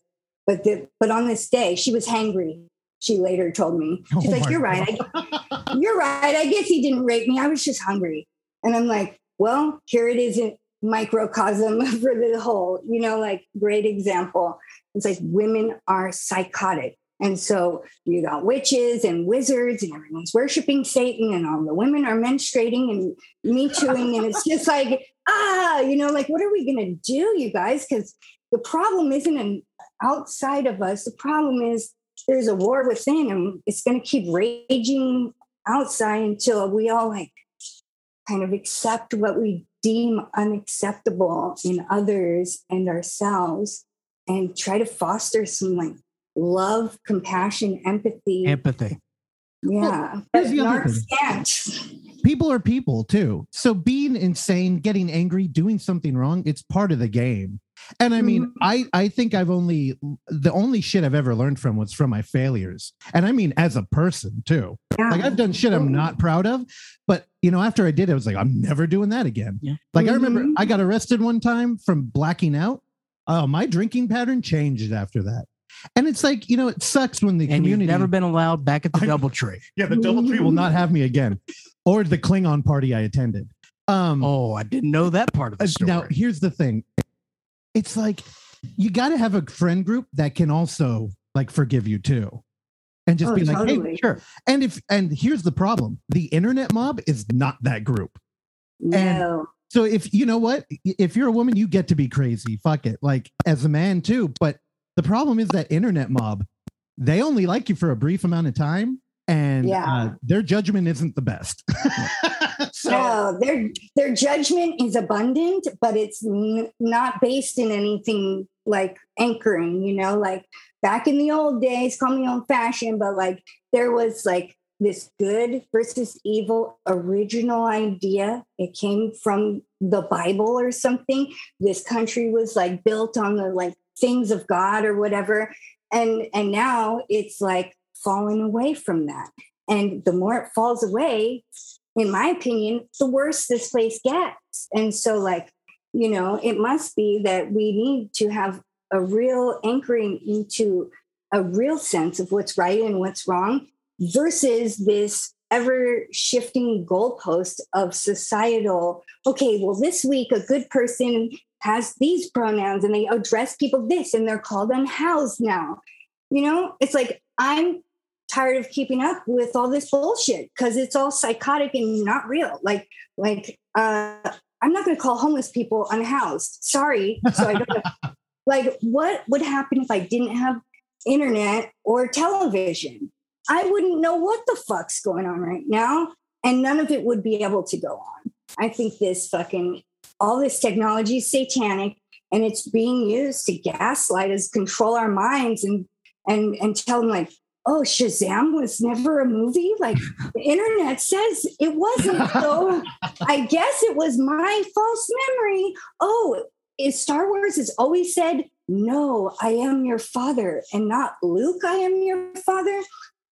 but the, but on this day she was hangry she later told me. Oh She's Oh like you're right I, you're right i guess he didn't rape me i was just hungry. And i'm like well here it is in microcosm for the whole you know like great example it's like women are psychotic and so you got witches and wizards, and everyone's worshiping Satan, and all the women are menstruating and me tooing. and it's just like, ah, you know, like, what are we going to do, you guys? Because the problem isn't an outside of us. The problem is there's a war within, and it's going to keep raging outside until we all like kind of accept what we deem unacceptable in others and ourselves and try to foster some like love, compassion, empathy. Empathy. yeah. here's But the other narcs thing. can't. people are people too. So being insane, getting angry, doing something wrong, it's part of the game. And I mean, Mhm. I I think I've only the only shit I've ever learned from was from my failures. And I mean as a person too. Like I've done shit I'm not proud of, but you know, after I did it, I was like, I'm never doing that again. Yeah. Like I remember Mhm. I got arrested one time from blacking out. Oh, my drinking pattern changed after that. And it's like, you know, it sucks when the and community never been allowed back at the I- DoubleTree. Yeah, the double tree will not have me again. Or the Klingon party I attended. Um Oh, I didn't know that part of the Uh, story. Now, here's the thing. It's like you got to have a friend group that can also like forgive you too. And just Oh, be like, hey, sure. and if and here's the problem. The internet mob is not that group. No. So if you know what, if you're a woman, you get to be crazy. Fuck it. Like as a man too. But the problem is that internet mob, they only like you for a brief amount of time. And Yeah. uh, their judgment isn't the best. so no, their their judgment is abundant, but it's n- not based in anything like anchoring. You know, like back in the old days, call me old fashioned, but like there was like this good versus evil original idea. It came from the Bible or something. This country was like built on the like things of God or whatever, and and now it's like falling away from that. And the more it falls away, in my opinion, the worse this place gets. And so, like, you know, it must be that we need to have a real anchoring into a real sense of what's right and what's wrong versus this ever shifting goalpost of societal, okay, well, this week a good person has these pronouns and they address people this and they're called unhoused now. You know, it's like I'm tired of keeping up with all this bullshit because it's all psychotic and not real. Like, like uh, I'm not going to call homeless people unhoused. Sorry. So I don't. like, what would happen if I didn't have internet or television? I wouldn't know what the fuck's going on right now, and none of it would be able to go on. I think this fucking all this technology is satanic, and it's being used to gaslight us, control our minds, and and and tell them like oh, Shazam was never a movie? Like the internet says it wasn't. So I guess it was my false memory. Oh, is Star Wars has always said, no, I am your father, and not Luke, I am your father.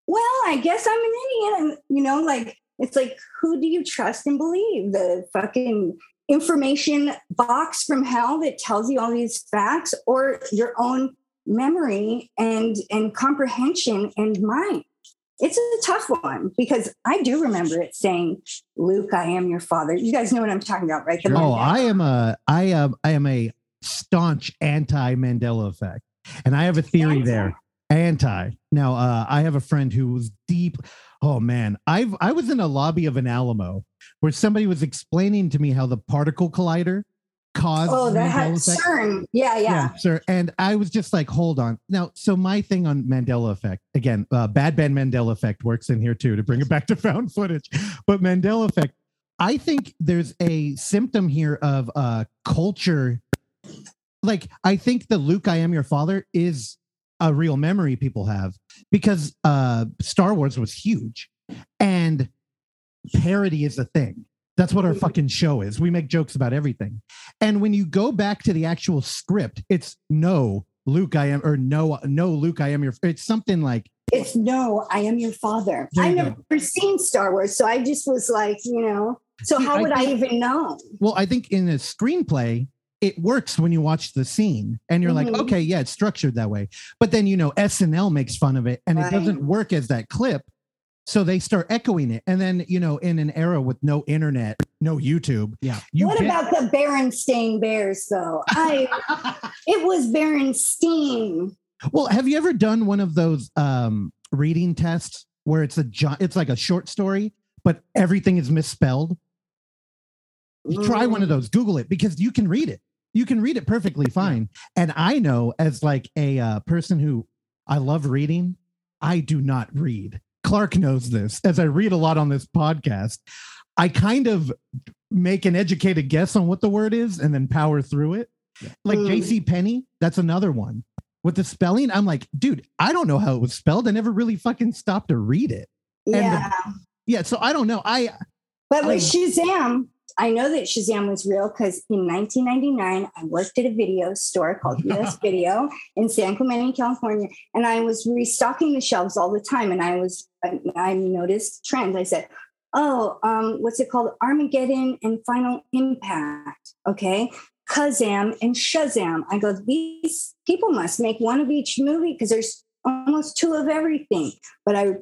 Well, I guess I'm an idiot. And, you know, like, it's like, who do you trust and believe? The fucking information box from hell that tells you all these facts or your own memory and and comprehension and mind it's a tough one because i do remember it saying luke i am your father you guys know what i'm talking about right The oh, Mandela- I am a I am I am a staunch anti Mandela effect. And I have a theory Anti. there. Anti. Now uh I have a friend who was deep. Oh man, I've I was in a lobby of an Alamo where somebody was explaining to me how the particle collider caused oh the that Mandela had effect. CERN. yeah yeah, sir. And I was just like, hold on. Now, so my thing on Mandela effect, again, uh, Bad Ben Mandela effect works in here too to bring it back to found footage. But Mandela effect, I think there's a symptom here of uh, culture. Like, I think the Luke, I am your father is a real memory people have because uh, Star Wars was huge and parody is a thing. That's what our fucking show is. We make jokes about everything. And when you go back to the actual script, it's no Luke, I am, or no, no Luke, I am your. It's something like it's no i am your father There i've you never seen star wars so i just was like you know so See, how would i think- even know Well, I think in a screenplay, it works when you watch the scene and you're like, Mhm. okay, yeah, it's structured that way. But then, you know, SNL makes fun of it and it doesn't work as that clip. So they start echoing it. And then, you know, in an era with no internet, no YouTube. Yeah. You what get- about the berenstain bears though i it was berenstain well, have you ever done one of those um, reading tests where it's a gi- it's like a short story, but everything is misspelled? You try one of those, Google it because you can read it. You can read it perfectly fine. And I know as like a uh, person who I love reading, I do not read. Clark knows this as I read a lot on this podcast. I kind of make an educated guess on what the word is and then power through it. Like Mm. JC Penney, that's another one. With the spelling, I'm like, dude, I don't know how it was spelled. I never really fucking stopped to read it. the- yeah Yeah, so I don't know. I But with I- Shazam, I know that Shazam was real because in 1999, I worked at a video store called US Video in San Clemente, California, and I was restocking the shelves all the time. And I was, I, I noticed trends. I said, "Oh, um, what's it called? Armageddon and Final Impact." Okay, Kazam and Shazam. I go, these people must make one of each movie because there's almost two of everything. But I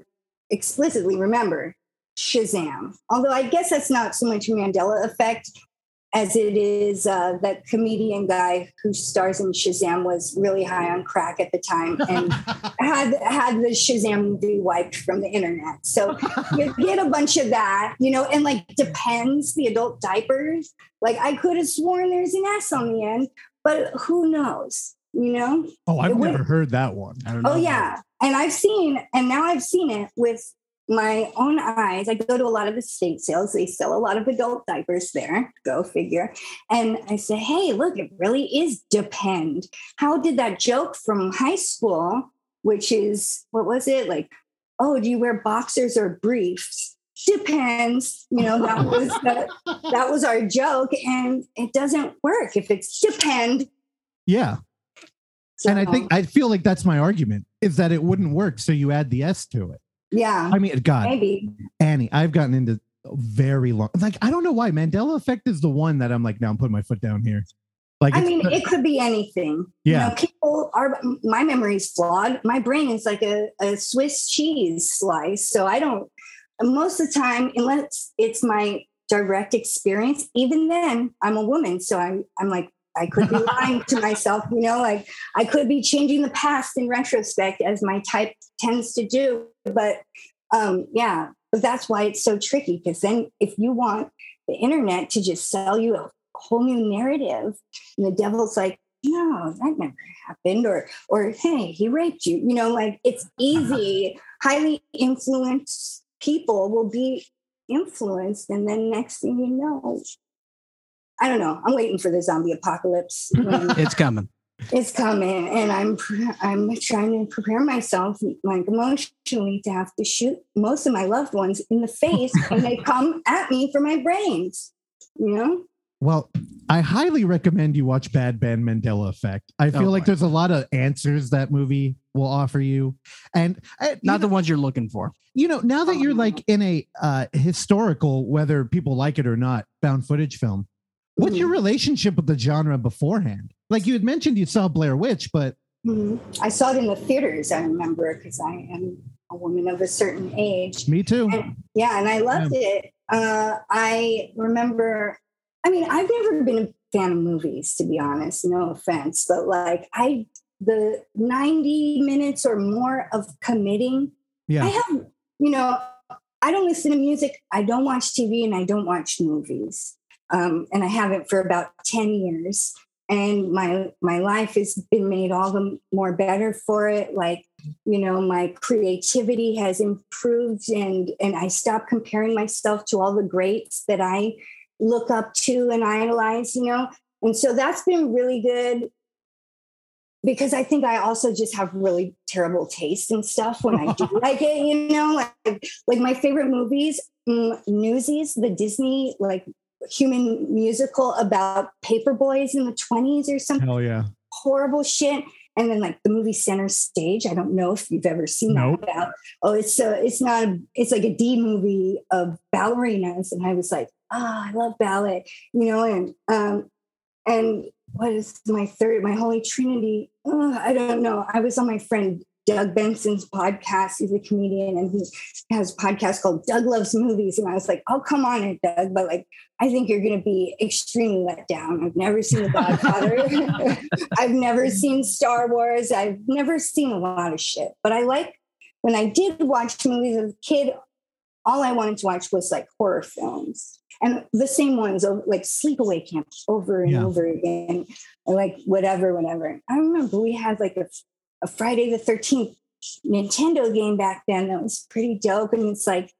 explicitly remember Shazam. Although I guess that's not so much a Mandela effect as it is uh, that comedian guy who stars in Shazam was really high on crack at the time and had had the Shazam movie wiped from the internet. So you get a bunch of that, you know, and like depends the adult diapers. Like I could have sworn there's an S on the end, but who knows? You know? Oh, I've It would- never heard that one. I don't know. Oh yeah, and I've seen, and now I've seen it with my own eyes. I go to a lot of estate sales. They sell a lot of adult diapers there. Go figure. And I say, hey, look, it really is depend. How did that joke from high school, which is what was it like? Oh, do you wear boxers or briefs? Depends. You know that was the, that was our joke, and it doesn't work if it's depend. Yeah. and I think I feel like that's my argument is that it wouldn't work. So you add the S to it. Yeah, I mean, God, maybe. Annie, I've gotten into very long. Like, I don't know why Mandela effect is the one that I'm like, now I'm putting my foot down here. Like, I mean, it could be anything. Yeah. You know, people are, my memory is flawed. My brain is like a, a Swiss cheese slice. So I don't, most of the time, unless it's my direct experience, even then, I'm a woman. So I'm, I'm like, I could be lying to myself, you know, like I could be changing the past in retrospect as my type tends to do. But um, yeah, but that's why it's so tricky because then if you want the internet to just sell you a whole new narrative, and the devil's like, no, that never happened, or or hey, he raped you, you know, like it's easy, highly influenced people will be influenced, and then next thing you know. I don't know. I'm waiting for the zombie apocalypse. It's coming. it's coming and i'm i'm trying to prepare myself like emotionally to have to shoot most of my loved ones in the face when they come at me for my brains you know well, I highly recommend you watch Bad Ben Mandela Effect. I feel Oh, like there's a lot of answers that movie will offer you. And uh, you Not know- the ones you're looking for. you know now that you're like in a uh historical whether people like it or not found footage film what's your relationship with the genre beforehand? Like you had mentioned you saw blair witch but Mhm. i saw it in the theaters i remember because i am a woman of a certain age. Me too. And- yeah and i loved it. Uh, i remember i mean i've never been a fan of movies to be honest no offense but like i the 90 minutes or more of committing Yeah. i have you know i don't listen to music i don't watch tv and i don't watch movies um, and i haven't for about 10 years. And my my life has been made all the more better for it. Like you know my creativity has improved and and i stopped comparing myself to all the greats that i look up to and idolize you know? And so that's been really good because i think i also just have really terrible taste and stuff when i do like it you know? Like like my favorite movies mm, newsies the disney like human musical about paper boys in the 20s or something hell yeah horrible shit. And then like the movie Center Stage. I don't know if you've ever seen Nope. that about. Oh, it's a, it's not a, it's like a D movie of ballerinas. And I was like, ah, I love ballet, you know, and um and what is my third, my holy trinity? Oh, I don't know. I was on my friend Doug Benson's podcast. He's a comedian and he has a podcast called Doug Loves Movies. And I was like, oh, come on it, Doug. But like, I think you're going to be extremely let down. I've never seen The Godfather. I've never seen Star Wars. I've never seen a lot of shit. But I like when I did watch movies as a kid, all I wanted to watch was like horror films. And the same ones, like Sleepaway Camp, over and Yeah. over again, like whatever, whatever. I remember we had like a, a Friday the 13th Nintendo game back then that was pretty dope. And it's like,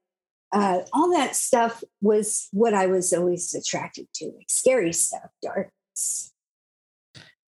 uh, all that stuff was what I was always attracted to, like scary stuff, dark,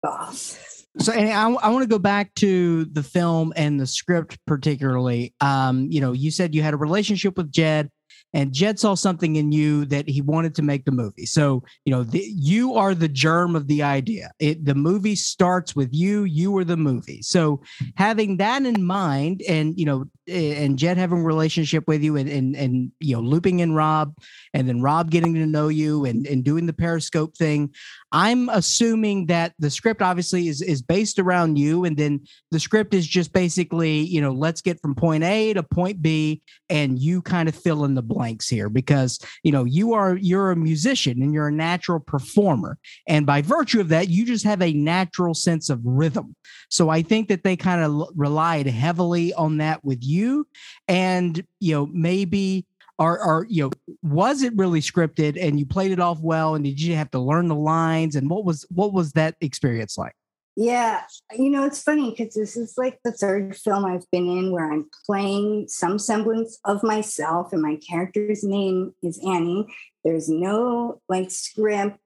goth. So, and I, I want to go back to the film and the script, particularly. Um, you know, you said you had a relationship with Jed, and Jed saw something in you that he wanted to make the movie. So, you know, the, you are the germ of the idea. It, the movie starts with you. You are the movie. So, having that in mind, and you know, eh, and Jed having a relationship with you, and and and you know, looping in Rob, and then Rob getting to know you, and and doing the Periscope thing, I'm assuming that the script obviously is is based around you, and then the script is just basically, you know, let's get from point A to point B, and you kind of fill in the blanks here because you know you are you're a musician and you're a natural performer, and by virtue of that, you just have a natural sense of rhythm. So I think that they kind of relied heavily on that with you, and you know maybe or or you know was it really scripted and you played it off well and did you have to learn the lines and what was what was that experience like Yeah, you know, it's funny because this is like the third film I've been in where I'm playing some semblance of myself, and my character's name is Annie. There's no like script.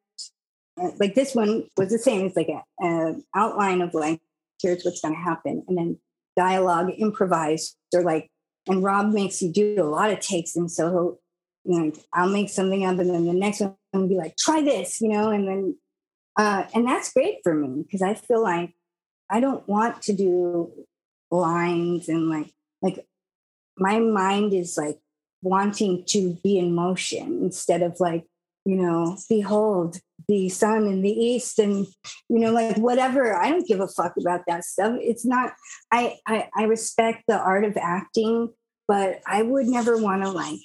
Uh, Like this one was the same. It's like a, a outline of like here's what's going to happen, and then dialogue improvised or like. And Rob makes you do a lot of takes, and so you know, I'll make something up, and then the next one will be like, try this, you know, and then uh, and that's great for me because I feel like I don't want to do lines and like like my mind is like wanting to be in motion instead of like you know behold the sun in the east and you know like whatever i don't give a fuck about that stuff it's not i i, I respect the art of acting but i would never want to like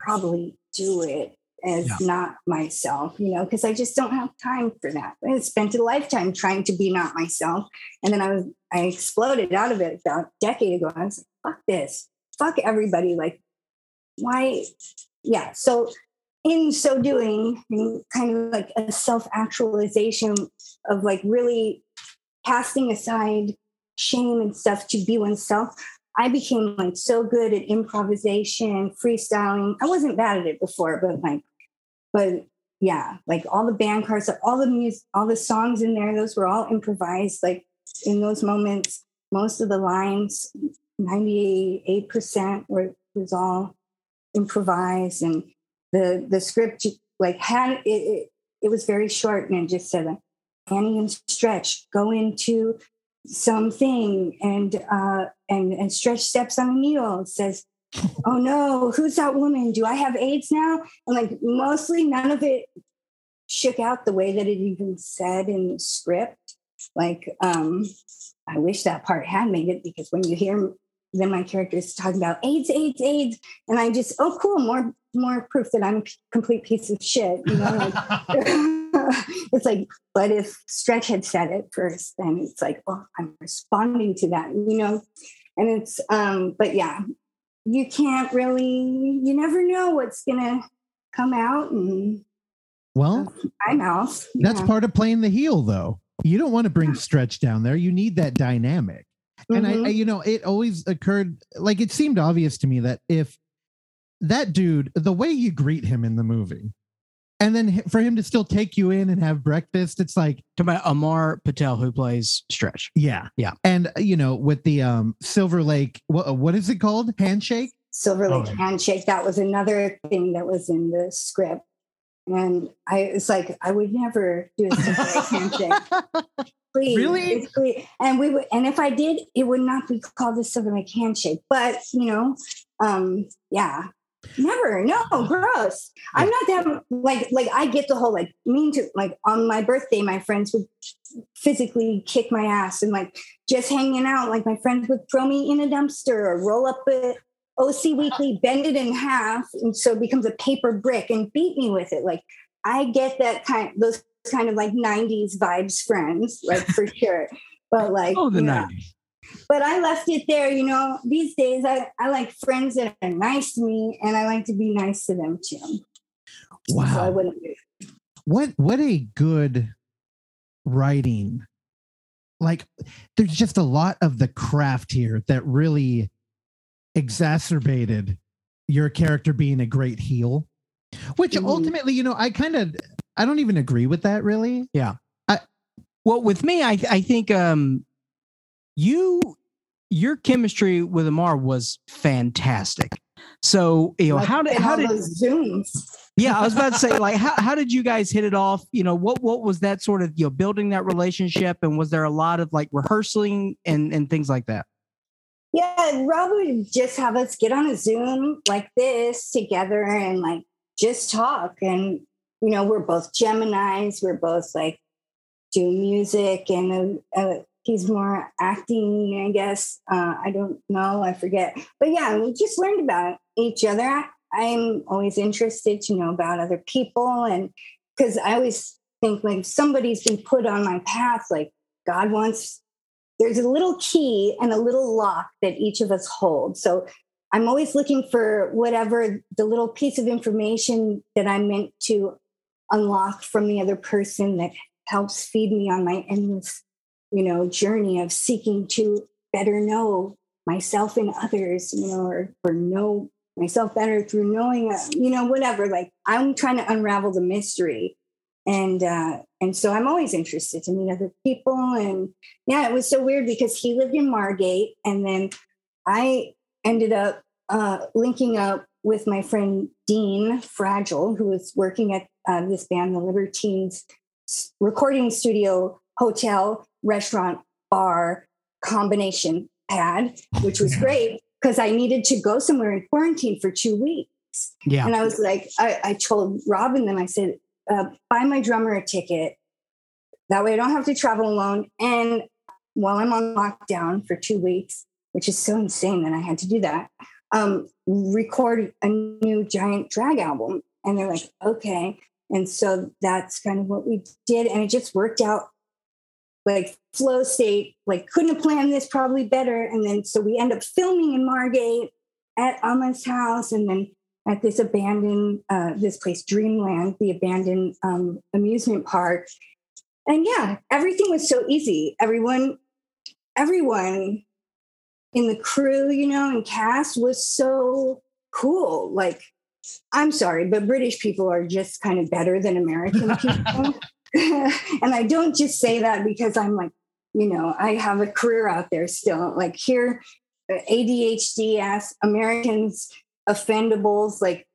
probably do it as Yeah. not myself, you know, because I just don't have time for that. I spent a lifetime trying to be not myself. And then I was, I exploded out of it about a decade ago. I was like, fuck this, fuck everybody. Like, why? Yeah. So, in so doing, kind of like a self actualization of like really casting aside shame and stuff to be oneself. I became like so good at improvisation, freestyling. I wasn't bad at it before, but like, but yeah, like all the band cards, all the music, all the songs in there, those were all improvised. Like in those moments, most of the lines, 98% were was all improvised. And the the script like had it, it, it was very short and just said like, Annie and Stretch go into something and uh and and Stretch steps on a needle says, Oh no, who's that woman? Do I have AIDS now? And like mostly none of it shook out the way that it even said in the script. Like, um, I wish that part had made it because when you hear then my character is talking about AIDS, AIDS, AIDS, and I just, oh cool, more more proof that I'm a complete piece of shit. You know, like, it's like, but if Stretch had said it first, then it's like, oh, I'm responding to that, you know, and it's, um, but yeah, you can't really, you never know what's gonna come out and Well, my mouth. that's part of playing the heel, though. You don't want to bring stretch down there. You need that dynamic. And I, Mhm. I, you know, it always occurred like it seemed obvious to me that if that dude, the way you greet him in the movie, and then for him to still take you in and have breakfast, it's like, Talking about Amar Patel, who plays Stretch. yeah, Yeah. And uh, you know, with the um Silver Lake, what what is it called? Handshake. Silver Lake Oh. handshake. That was another thing that was in the script. And I it's like, I would never do a handshake. Please. Really? please. And we would and if I did, it would not be called a Silver handshake. But you know, um, yeah. Never, no, gross. I'm not that like like I get the whole like mean to like on my birthday, my friends would physically kick my ass and like just hanging out. Like my friends would throw me in a dumpster or roll up a OC Weekly, bend it in half, and so it becomes a paper brick and beat me with it. Like I get that kind, those kind of like '90s vibes friends, like for sure. But like, Oh, the yeah. 90s. But I left it there. You know, these days I I like friends that are nice to me, and I like to be nice to them too. So I Wow. wouldn't. what what a good writing like there's just a lot of the craft here that really exacerbated your character being a great heel which Mhm. ultimately you know i kind of i don't even agree with that really Yeah. I, Well, with me, I I think um you your chemistry with Amar was fantastic. So you know, Like, how did how did those zooms? yeah, I was about to say like how how did you guys hit it off? You know, what what was that sort of you know building that relationship, and was there a lot of like rehearsing and and things like that? Yeah, Rob would just have us get on a Zoom like this together and like just talk. And, you know, we're both Geminis. We're both like do music and uh, uh, he's more acting, I guess. Uh, I don't know. I forget. But yeah, we just learned about each other. I, I'm always interested to know about other people. And because I always think like somebody's been put on my path, like God wants there's a little key and a little lock that each of us hold. So I'm always looking for whatever the little piece of information that I'm meant to unlock from the other person that helps feed me on my endless, you know, journey of seeking to better know myself and others, you know, or, or know myself better through knowing, uh, you know, whatever. Like I'm trying to unravel the mystery and uh, and so I'm always interested to meet other people. And yeah, it was so weird because he lived in Margate, and then I ended up uh, linking up with my friend Dean Fragile, who was working at uh, this band, the Libertines recording studio, hotel, restaurant, bar combination pad, which was great because I needed to go somewhere in quarantine for two weeks. Yeah. And I was like, I, I told Robin, then I said, uh, buy my drummer a ticket. That way I don't have to travel alone. And while I'm on lockdown for two weeks, which is so insane that I had to do that, um, record a new Giant Drag album. And they're like, okay. And so that's kind of what we did. And it just worked out like flow state, like couldn't have planned this probably better. And then so we end up filming in Margate at Amar's house and then at this abandoned uh, this place dreamland the abandoned um, amusement park. And yeah everything was so easy. Everyone everyone in the crew you know and cast was so cool. Like i'm sorry but british people are just kind of better than american people. And i don't just say that because i'm like you know i have a career out there still. Like here adhd ass americans offendables like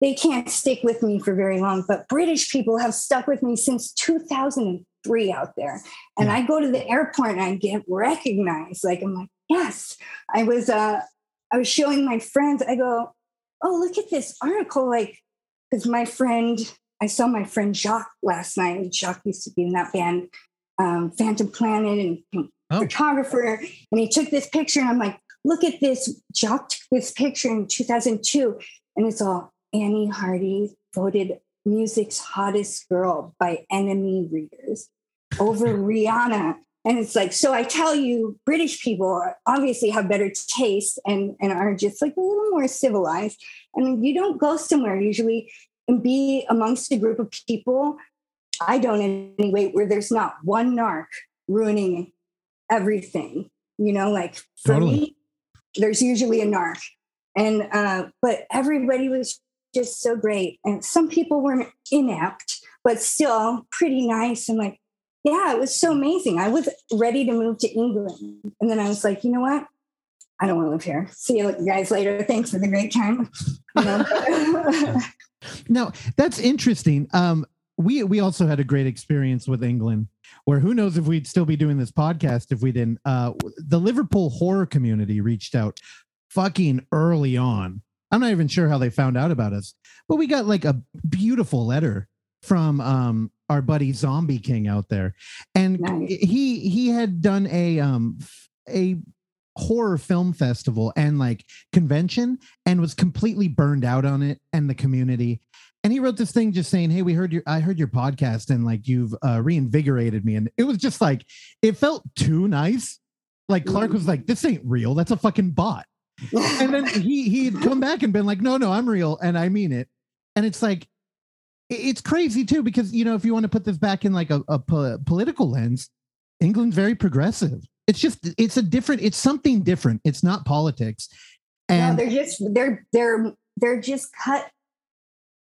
they can't stick with me for very long but british people have stuck with me since 2003 out there and Yeah. i go to the airport and i get recognized like i'm like yes i was uh i was showing my friends i go oh look at this article like because my friend i saw my friend jacques last night jacques used to be in that band um, Phantom Planet and Oh. photographer and he took this picture and i'm like look at this Jacques took this picture in 2002 and it's all Annie Hardy voted music's hottest girl by NME readers over Rihanna. And it's like, so I tell you, British people obviously have better taste and, and are just like a little more civilized. I mean, you don't go somewhere usually and be amongst a group of people. I don't anyway, where there's not one narc ruining everything. You know, like for Totally. me, there's usually a narc. And uh, but everybody was just so great. And some people weren't inept, but still pretty nice. And like, yeah, it was so amazing. I was ready to move to England. And then I was like, you know what? I don't want to live here. See you guys later. Thanks for the great time. Know? No, that's interesting. Um, we we also had a great experience with England, where who knows if we'd still be doing this podcast if we didn't. Uh, the Liverpool horror community reached out fucking early on. I'm not even sure how they found out about us, but we got like a beautiful letter from um our buddy Zombie King out there, and Nice. he he had done a um a horror film festival and like convention and was completely burned out on it and the community and he wrote this thing just saying hey we heard your i heard your podcast and like you've uh, reinvigorated me. And it was just like it felt too nice. Like clark was like this ain't real. That's a fucking bot. And then he he'd come back and been like no no i'm real and i mean it. And it's like it's crazy too because you know if you want to put this back in like a, a po- political lens england's very progressive. It's just it's a different it's something different. It's not politics. No, and they're just they're they're they're just cut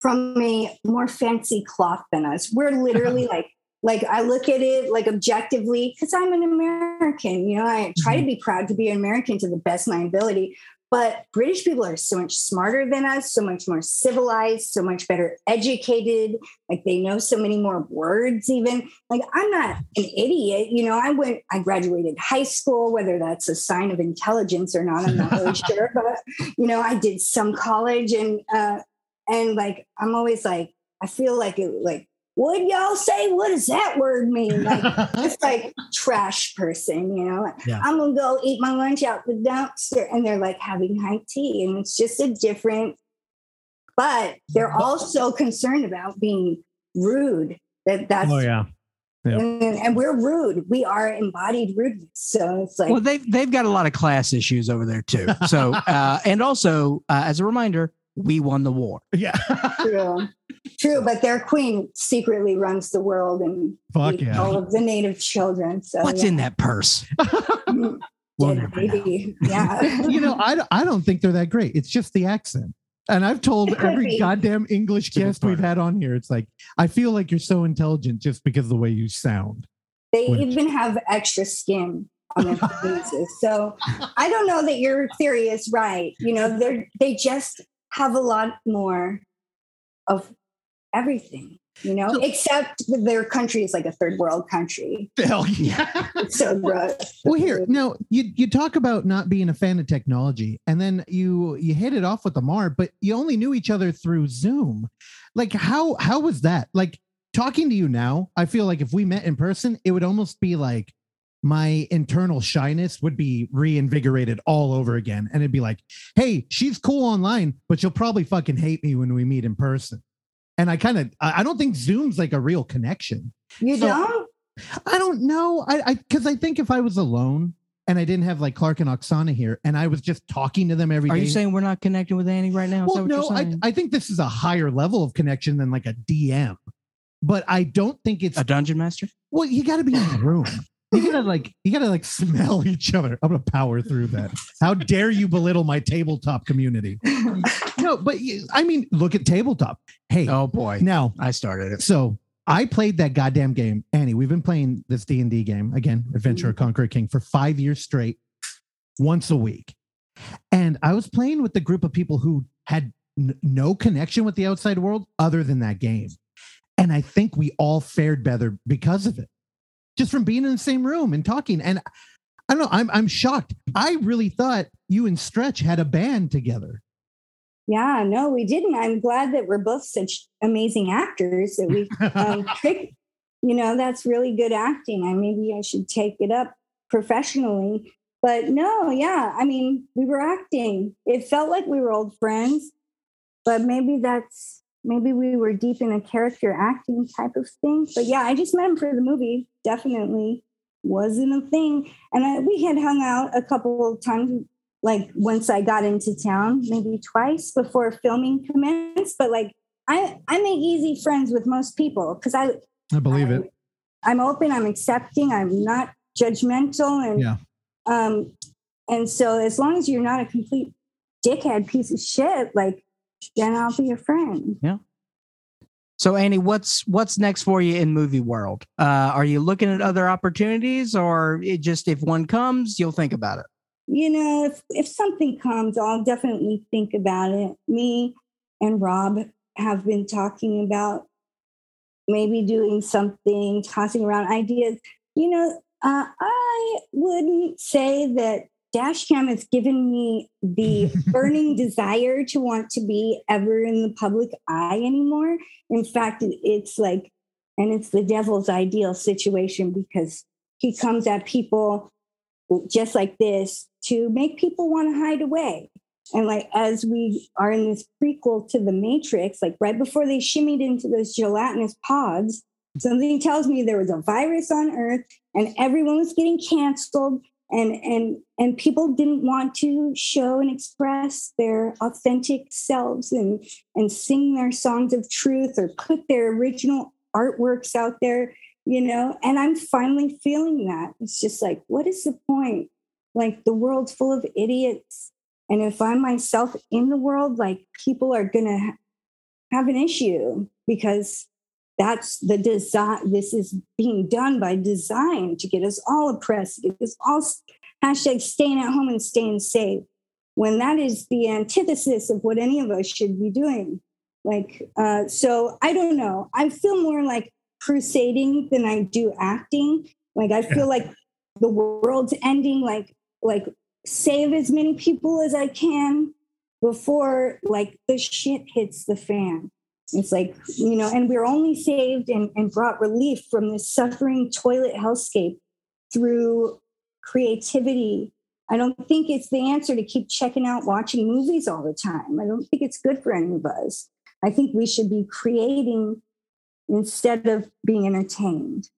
from a more fancy cloth than us. We're literally like like I look at it like objectively because I'm an American. You know, I try to be proud to be an American to the best of my ability. but British people are so much smarter than us, so much more civilized, so much better educated. Like they know so many more words, even. Like I'm not an idiot. You know, I went, I graduated high school, whether that's a sign of intelligence or not, I'm not really sure. But, you know, I did some college and, uh, and like, I'm always like, I feel like it, like, would y'all say what does that word mean like it's like trash person you know Yeah. i'm gonna go eat my lunch out the dumpster and they're like having high tea and it's just a different but they're also concerned about being rude that that's Oh yeah. And, and we're rude we are embodied rudeness so it's like Well, they've they've got a lot of class issues over there too. So, uh, and also uh, as a reminder, we won the war. Yeah. true true but their queen secretly runs the world and Fuck yeah. all of the native children so What's yeah. in that purse? We'll dead never know. baby. Yeah. you know, I, I don't think they're that great. It's just the accent. And I've told every be. goddamn English It's guest we've had on here, it's like, I feel like you're so intelligent just because of the way you sound. they Which- even have extra skin on their faces. So I don't know that your theory is right. You know, they're they just have a lot more of everything, you know, So- except that their country is like a third world country. Hell yeah. It's so gross. well, here, now you you talk about not being a fan of technology, and then you you hit it off with Amar, but you only knew each other through Zoom. Like, how how was that? Like talking to you now, I feel like if we met in person, it would almost be like my internal shyness would be reinvigorated all over again. And it'd be like, hey, she's cool online, but she'll probably fucking hate me when we meet in person. And I kind of, I I don't think Zoom's like a real connection. You So- don't? I don't know. I, I, because I think if I was alone and I didn't have like Clark and Oksana here and I was just talking to them every day. Are you saying we're not connecting with Annie right now? Well, no, I, I think this is a higher level of connection than like a DM, but I don't think it's, a dungeon master? well, you got to be in the room. You gotta like, you gotta like smell each other. I'm gonna power through that. How dare you belittle my tabletop community? No, but you, I mean, look at tabletop. Hey, Oh boy, now I started it. so I played that goddamn game, Annie. We've been playing this D and D game again, Adventurer mm. Conqueror King, for five years straight, once a week. And I was playing with the group of people who had n- no connection with the outside world other than that game, and I think we all fared better because of it, just from being in the same room and talking. And I don't know, I'm I'm shocked. I really thought you and Stretch had a band together. Yeah, no, we didn't. I'm glad that we're both such amazing actors that we um, trick, you know, that's really good acting. I maybe I should take it up professionally. But no, yeah, I mean, we were acting. It felt like we were old friends, but maybe that's maybe we were deep in a character acting type of thing. But yeah, I just met him for the movie. Definitely wasn't a thing. And I, we had hung out a couple of times, like once I got into town, maybe twice before filming commenced. But like I, I make easy friends with most people because I I believe I- it. I'm open, I'm accepting, I'm not judgmental, and Yeah. um, and so as long as you're not a complete dickhead piece of shit, like then I'll be your friend. Yeah. So Annie, what's what's next for you in movie world? Uh, are you looking at other opportunities, or it just if one comes, you'll think about it? You know, if if something comes, I'll definitely think about it. Me and Rob have been talking about maybe doing something, tossing around ideas. You know, uh, I wouldn't say that Dashcam has given me the burning desire to want to be ever in the public eye anymore. In fact, it's like, and it's the devil's ideal situation because he comes at people just like this to make people want to hide away. And like as we are in this prequel to the Matrix, like right before they shimmied into those gelatinous pods, something tells me there was a virus on Earth and everyone was getting canceled and and and people didn't want to show and express their authentic selves and and sing their songs of truth or put their original artworks out there you know? And i'm finally feeling that. It's just like what is the point? Like the world's full of idiots. And if i'm myself in the world like people are gonna have an issue because that's the design this is being done by design to get us all oppressed get us all hashtag staying at home and staying safe when that is the antithesis of what any of us should be doing. Like, uh, so I don't know. I feel more like crusading than I do acting. Like I feel like the world's ending. Like, like save as many people as I can before like the shit hits the fan. It's like, you know, and we're only saved and, and brought relief from this suffering toilet hellscape through creativity. I don't think it's the answer to keep checking out watching movies all the time. I don't think it's good for any of us. I think we should be creating instead of being entertained.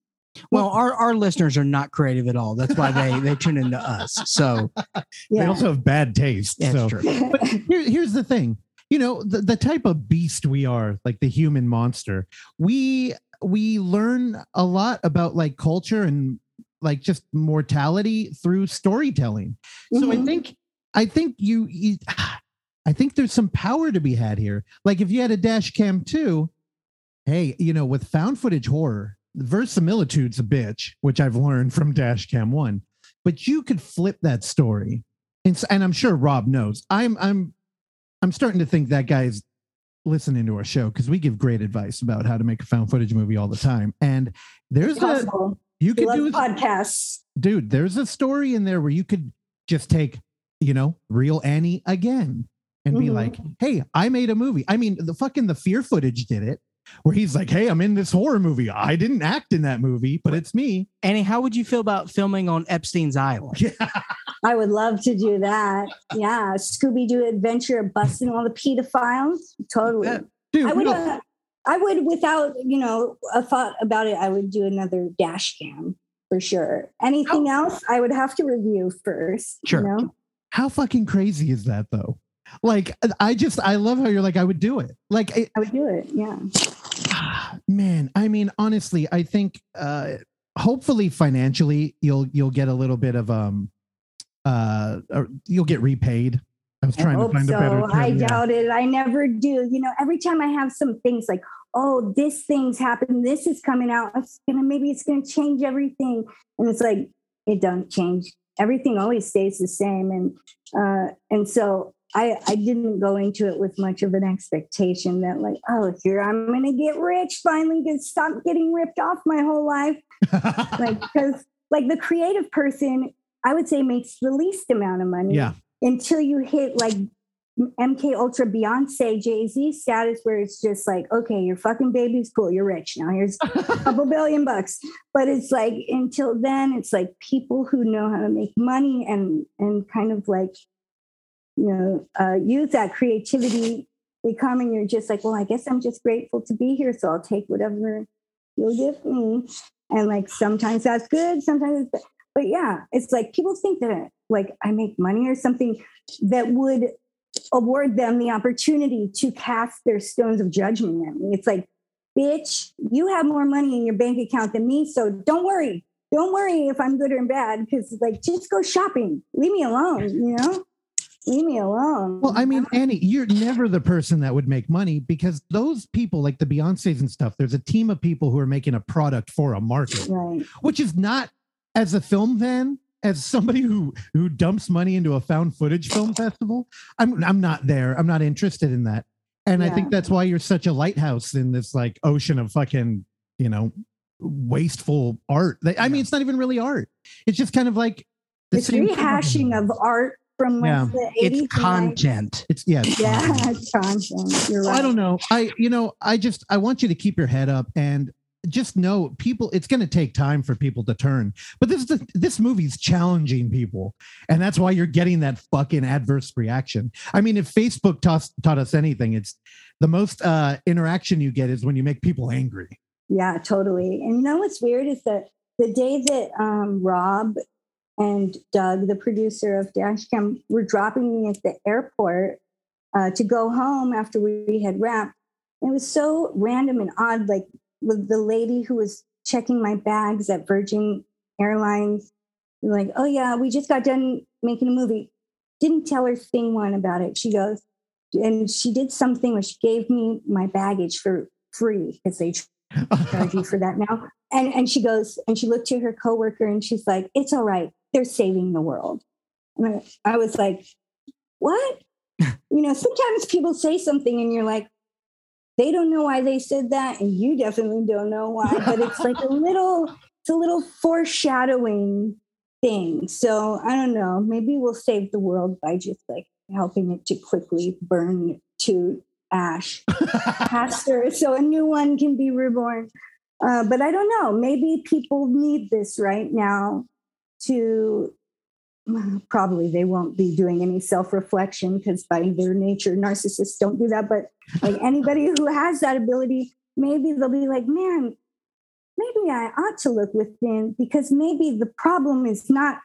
Well, our, our listeners are not creative at all. That's why they they tune into us. So They also have bad taste. that's so. true. But here, here's the thing. You know, the, the type of beast we are, like the human monster, we we learn a lot about like culture and like just mortality through storytelling. So I Mhm. think I think you, you I think there's some power to be had here. Like if you had a dash cam too, hey, you know, with found footage horror, verisimilitude's a bitch, which I've learned from dash cam one. But you could flip that story. And, and I'm sure Rob knows. I'm I'm I'm starting to think that guy's listening to our show because we give great advice about how to make a found footage movie all the time. And there's a Possible. you could do a podcasts. dude, there's a story in there where you could just take, you know, real Annie again and be Mhm. like, hey, I made a movie. I mean, the fucking the fear footage did it, where he's like, hey, I'm in this horror movie. I didn't act in that movie, but it's me. Annie, how would you feel about filming on Epstein's Island? Yeah. I would love to do that. Yeah. Scooby Doo adventure busting all the pedophiles. Totally. Yeah. Dude, I would, no, uh, I would, without you know a thought about it, I would do another dash cam for sure. Anything else, I would have to review first. Sure. You know? how fucking crazy is that though? Like, I just, I love how you're like, I would do it. Like, it, I would do it. Yeah. man, I mean, honestly, I think, uh, hopefully financially you'll, you'll get a little bit of, um, uh, you'll get repaid. I was I trying to find so. a better term. I doubt it. I never do. You know, every time I have some things like, oh, this thing's happened, this is coming out, it's gonna maybe it's gonna change everything. And it's like, it doesn't change. Everything always stays the same. And uh, and so I I didn't go into it with much of an expectation that like, oh, here I'm gonna get rich, finally get stop getting ripped off my whole life. Like because like the creative person, I would say makes the least amount of money yeah. until you hit like MK Ultra Beyonce Jay Z status, where it's just like, okay, your fucking baby's cool, you're rich now. Here's a couple billion bucks. But it's like until then, it's like people who know how to make money and and kind of like you know uh, use that creativity. They come and you're just like, well, I guess I'm just grateful to be here, so I'll take whatever you'll give me. And like sometimes that's good, sometimes it's bad. But yeah, it's like people think that like I make money or something that would award them the opportunity to cast their stones of judgment at me. It's like, bitch, you have more money in your bank account than me. So don't worry. Don't worry if I'm good or bad, because like just go shopping. Leave me alone, you know? Leave me alone. Well, I mean, Annie, you're never the person that would make money because those people, like the Beyonces and stuff, there's a team of people who are making a product for a market, right. which is not as a film fan, as somebody who who dumps money into a found footage film festival. I'm I'm not there. I'm not interested in that. And I think that's why you're such a lighthouse in this like ocean of fucking, you know, wasteful art. I mean, it's not even really art. It's just kind of like the It's rehashing of art from like Yeah. the 80s. It's and 90s. content. It's yeah. it's Yeah, content. content. You're right. I don't know. I you know, I just I want you to keep your head up and just know people it's going to take time for people to turn. But this is the, this movie's challenging people and that's why you're getting that fucking adverse reaction. I mean, if Facebook taught, taught us anything, it's the most uh interaction you get is when you make people angry. Yeah, totally. And you know what's weird is that the day that um, Rob and Doug, the producer of Dashcam, were dropping me at the airport uh, to go home after we had wrapped, it was so random and odd. Like with the lady who was checking my bags at Virgin Airlines, like, oh yeah, we just got done making a movie. Didn't tell her thing one about it. She goes, and she did something where she gave me my baggage for free because they charge you for that now. And and she goes and she looked to her coworker and she's like, "It's all right. They're saving the world." And I, I was like, what? you know, sometimes people say something and you're like, they don't know why they said that, and you definitely don't know why. But it's like a little, it's a little foreshadowing thing. So I don't know. Maybe we'll save the world by just like helping it to quickly burn to ash faster, so a new one can be reborn. Uh, but I don't know. Maybe people need this right now to probably they won't be doing any self-reflection because by their nature narcissists don't do that but like anybody who has that ability maybe they'll be like man maybe i ought to look within because maybe the problem is not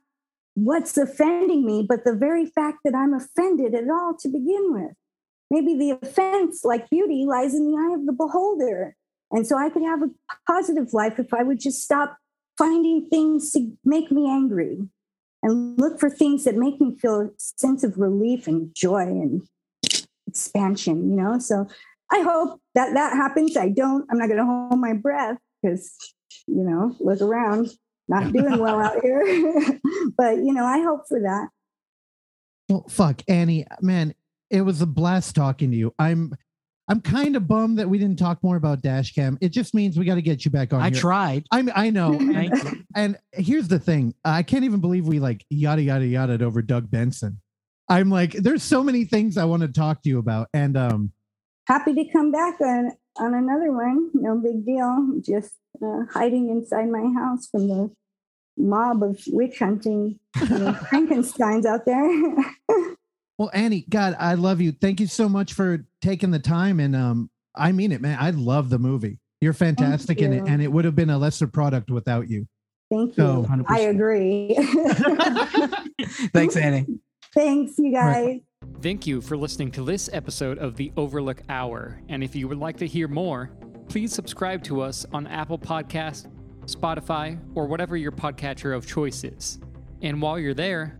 what's offending me but the very fact that i'm offended at all to begin with. Maybe the offense like beauty lies in the eye of the beholder. And so i could have a positive life if i would just stop finding things to make me angry and look for things that make me feel a sense of relief and joy and expansion, you know? So I hope that that happens. I don't, I'm not going to hold my breath because, you know, look around, not doing well out here. but, you know, I hope for that. Well, fuck, Annie, man, it was a blast talking to you. I'm, I'm kind of bummed that we didn't talk more about Dashcam. It just means we got to get you back on. I here. tried. I'm, I know. Thank and, you. and here's the thing: I can't even believe we like yada yada yada over Doug Benson. I'm like, there's so many things I want to talk to you about, and um, Happy to come back on, on another one. No big deal. Just uh, hiding inside my house from the mob of witch hunting you know, Frankensteins out there. well, Annie, God, I love you. Thank you so much for taking the time, and um, I mean it, man. I love the movie. You're fantastic in it, and it would have been a lesser product without you. Thank you. So, I agree. Thanks, Annie. Thanks, you guys. Right. Thank you for listening to this episode of the Overlook Hour. And if you would like to hear more, please subscribe to us on Apple Podcast, Spotify, or whatever your podcatcher of choice is. And while you're there,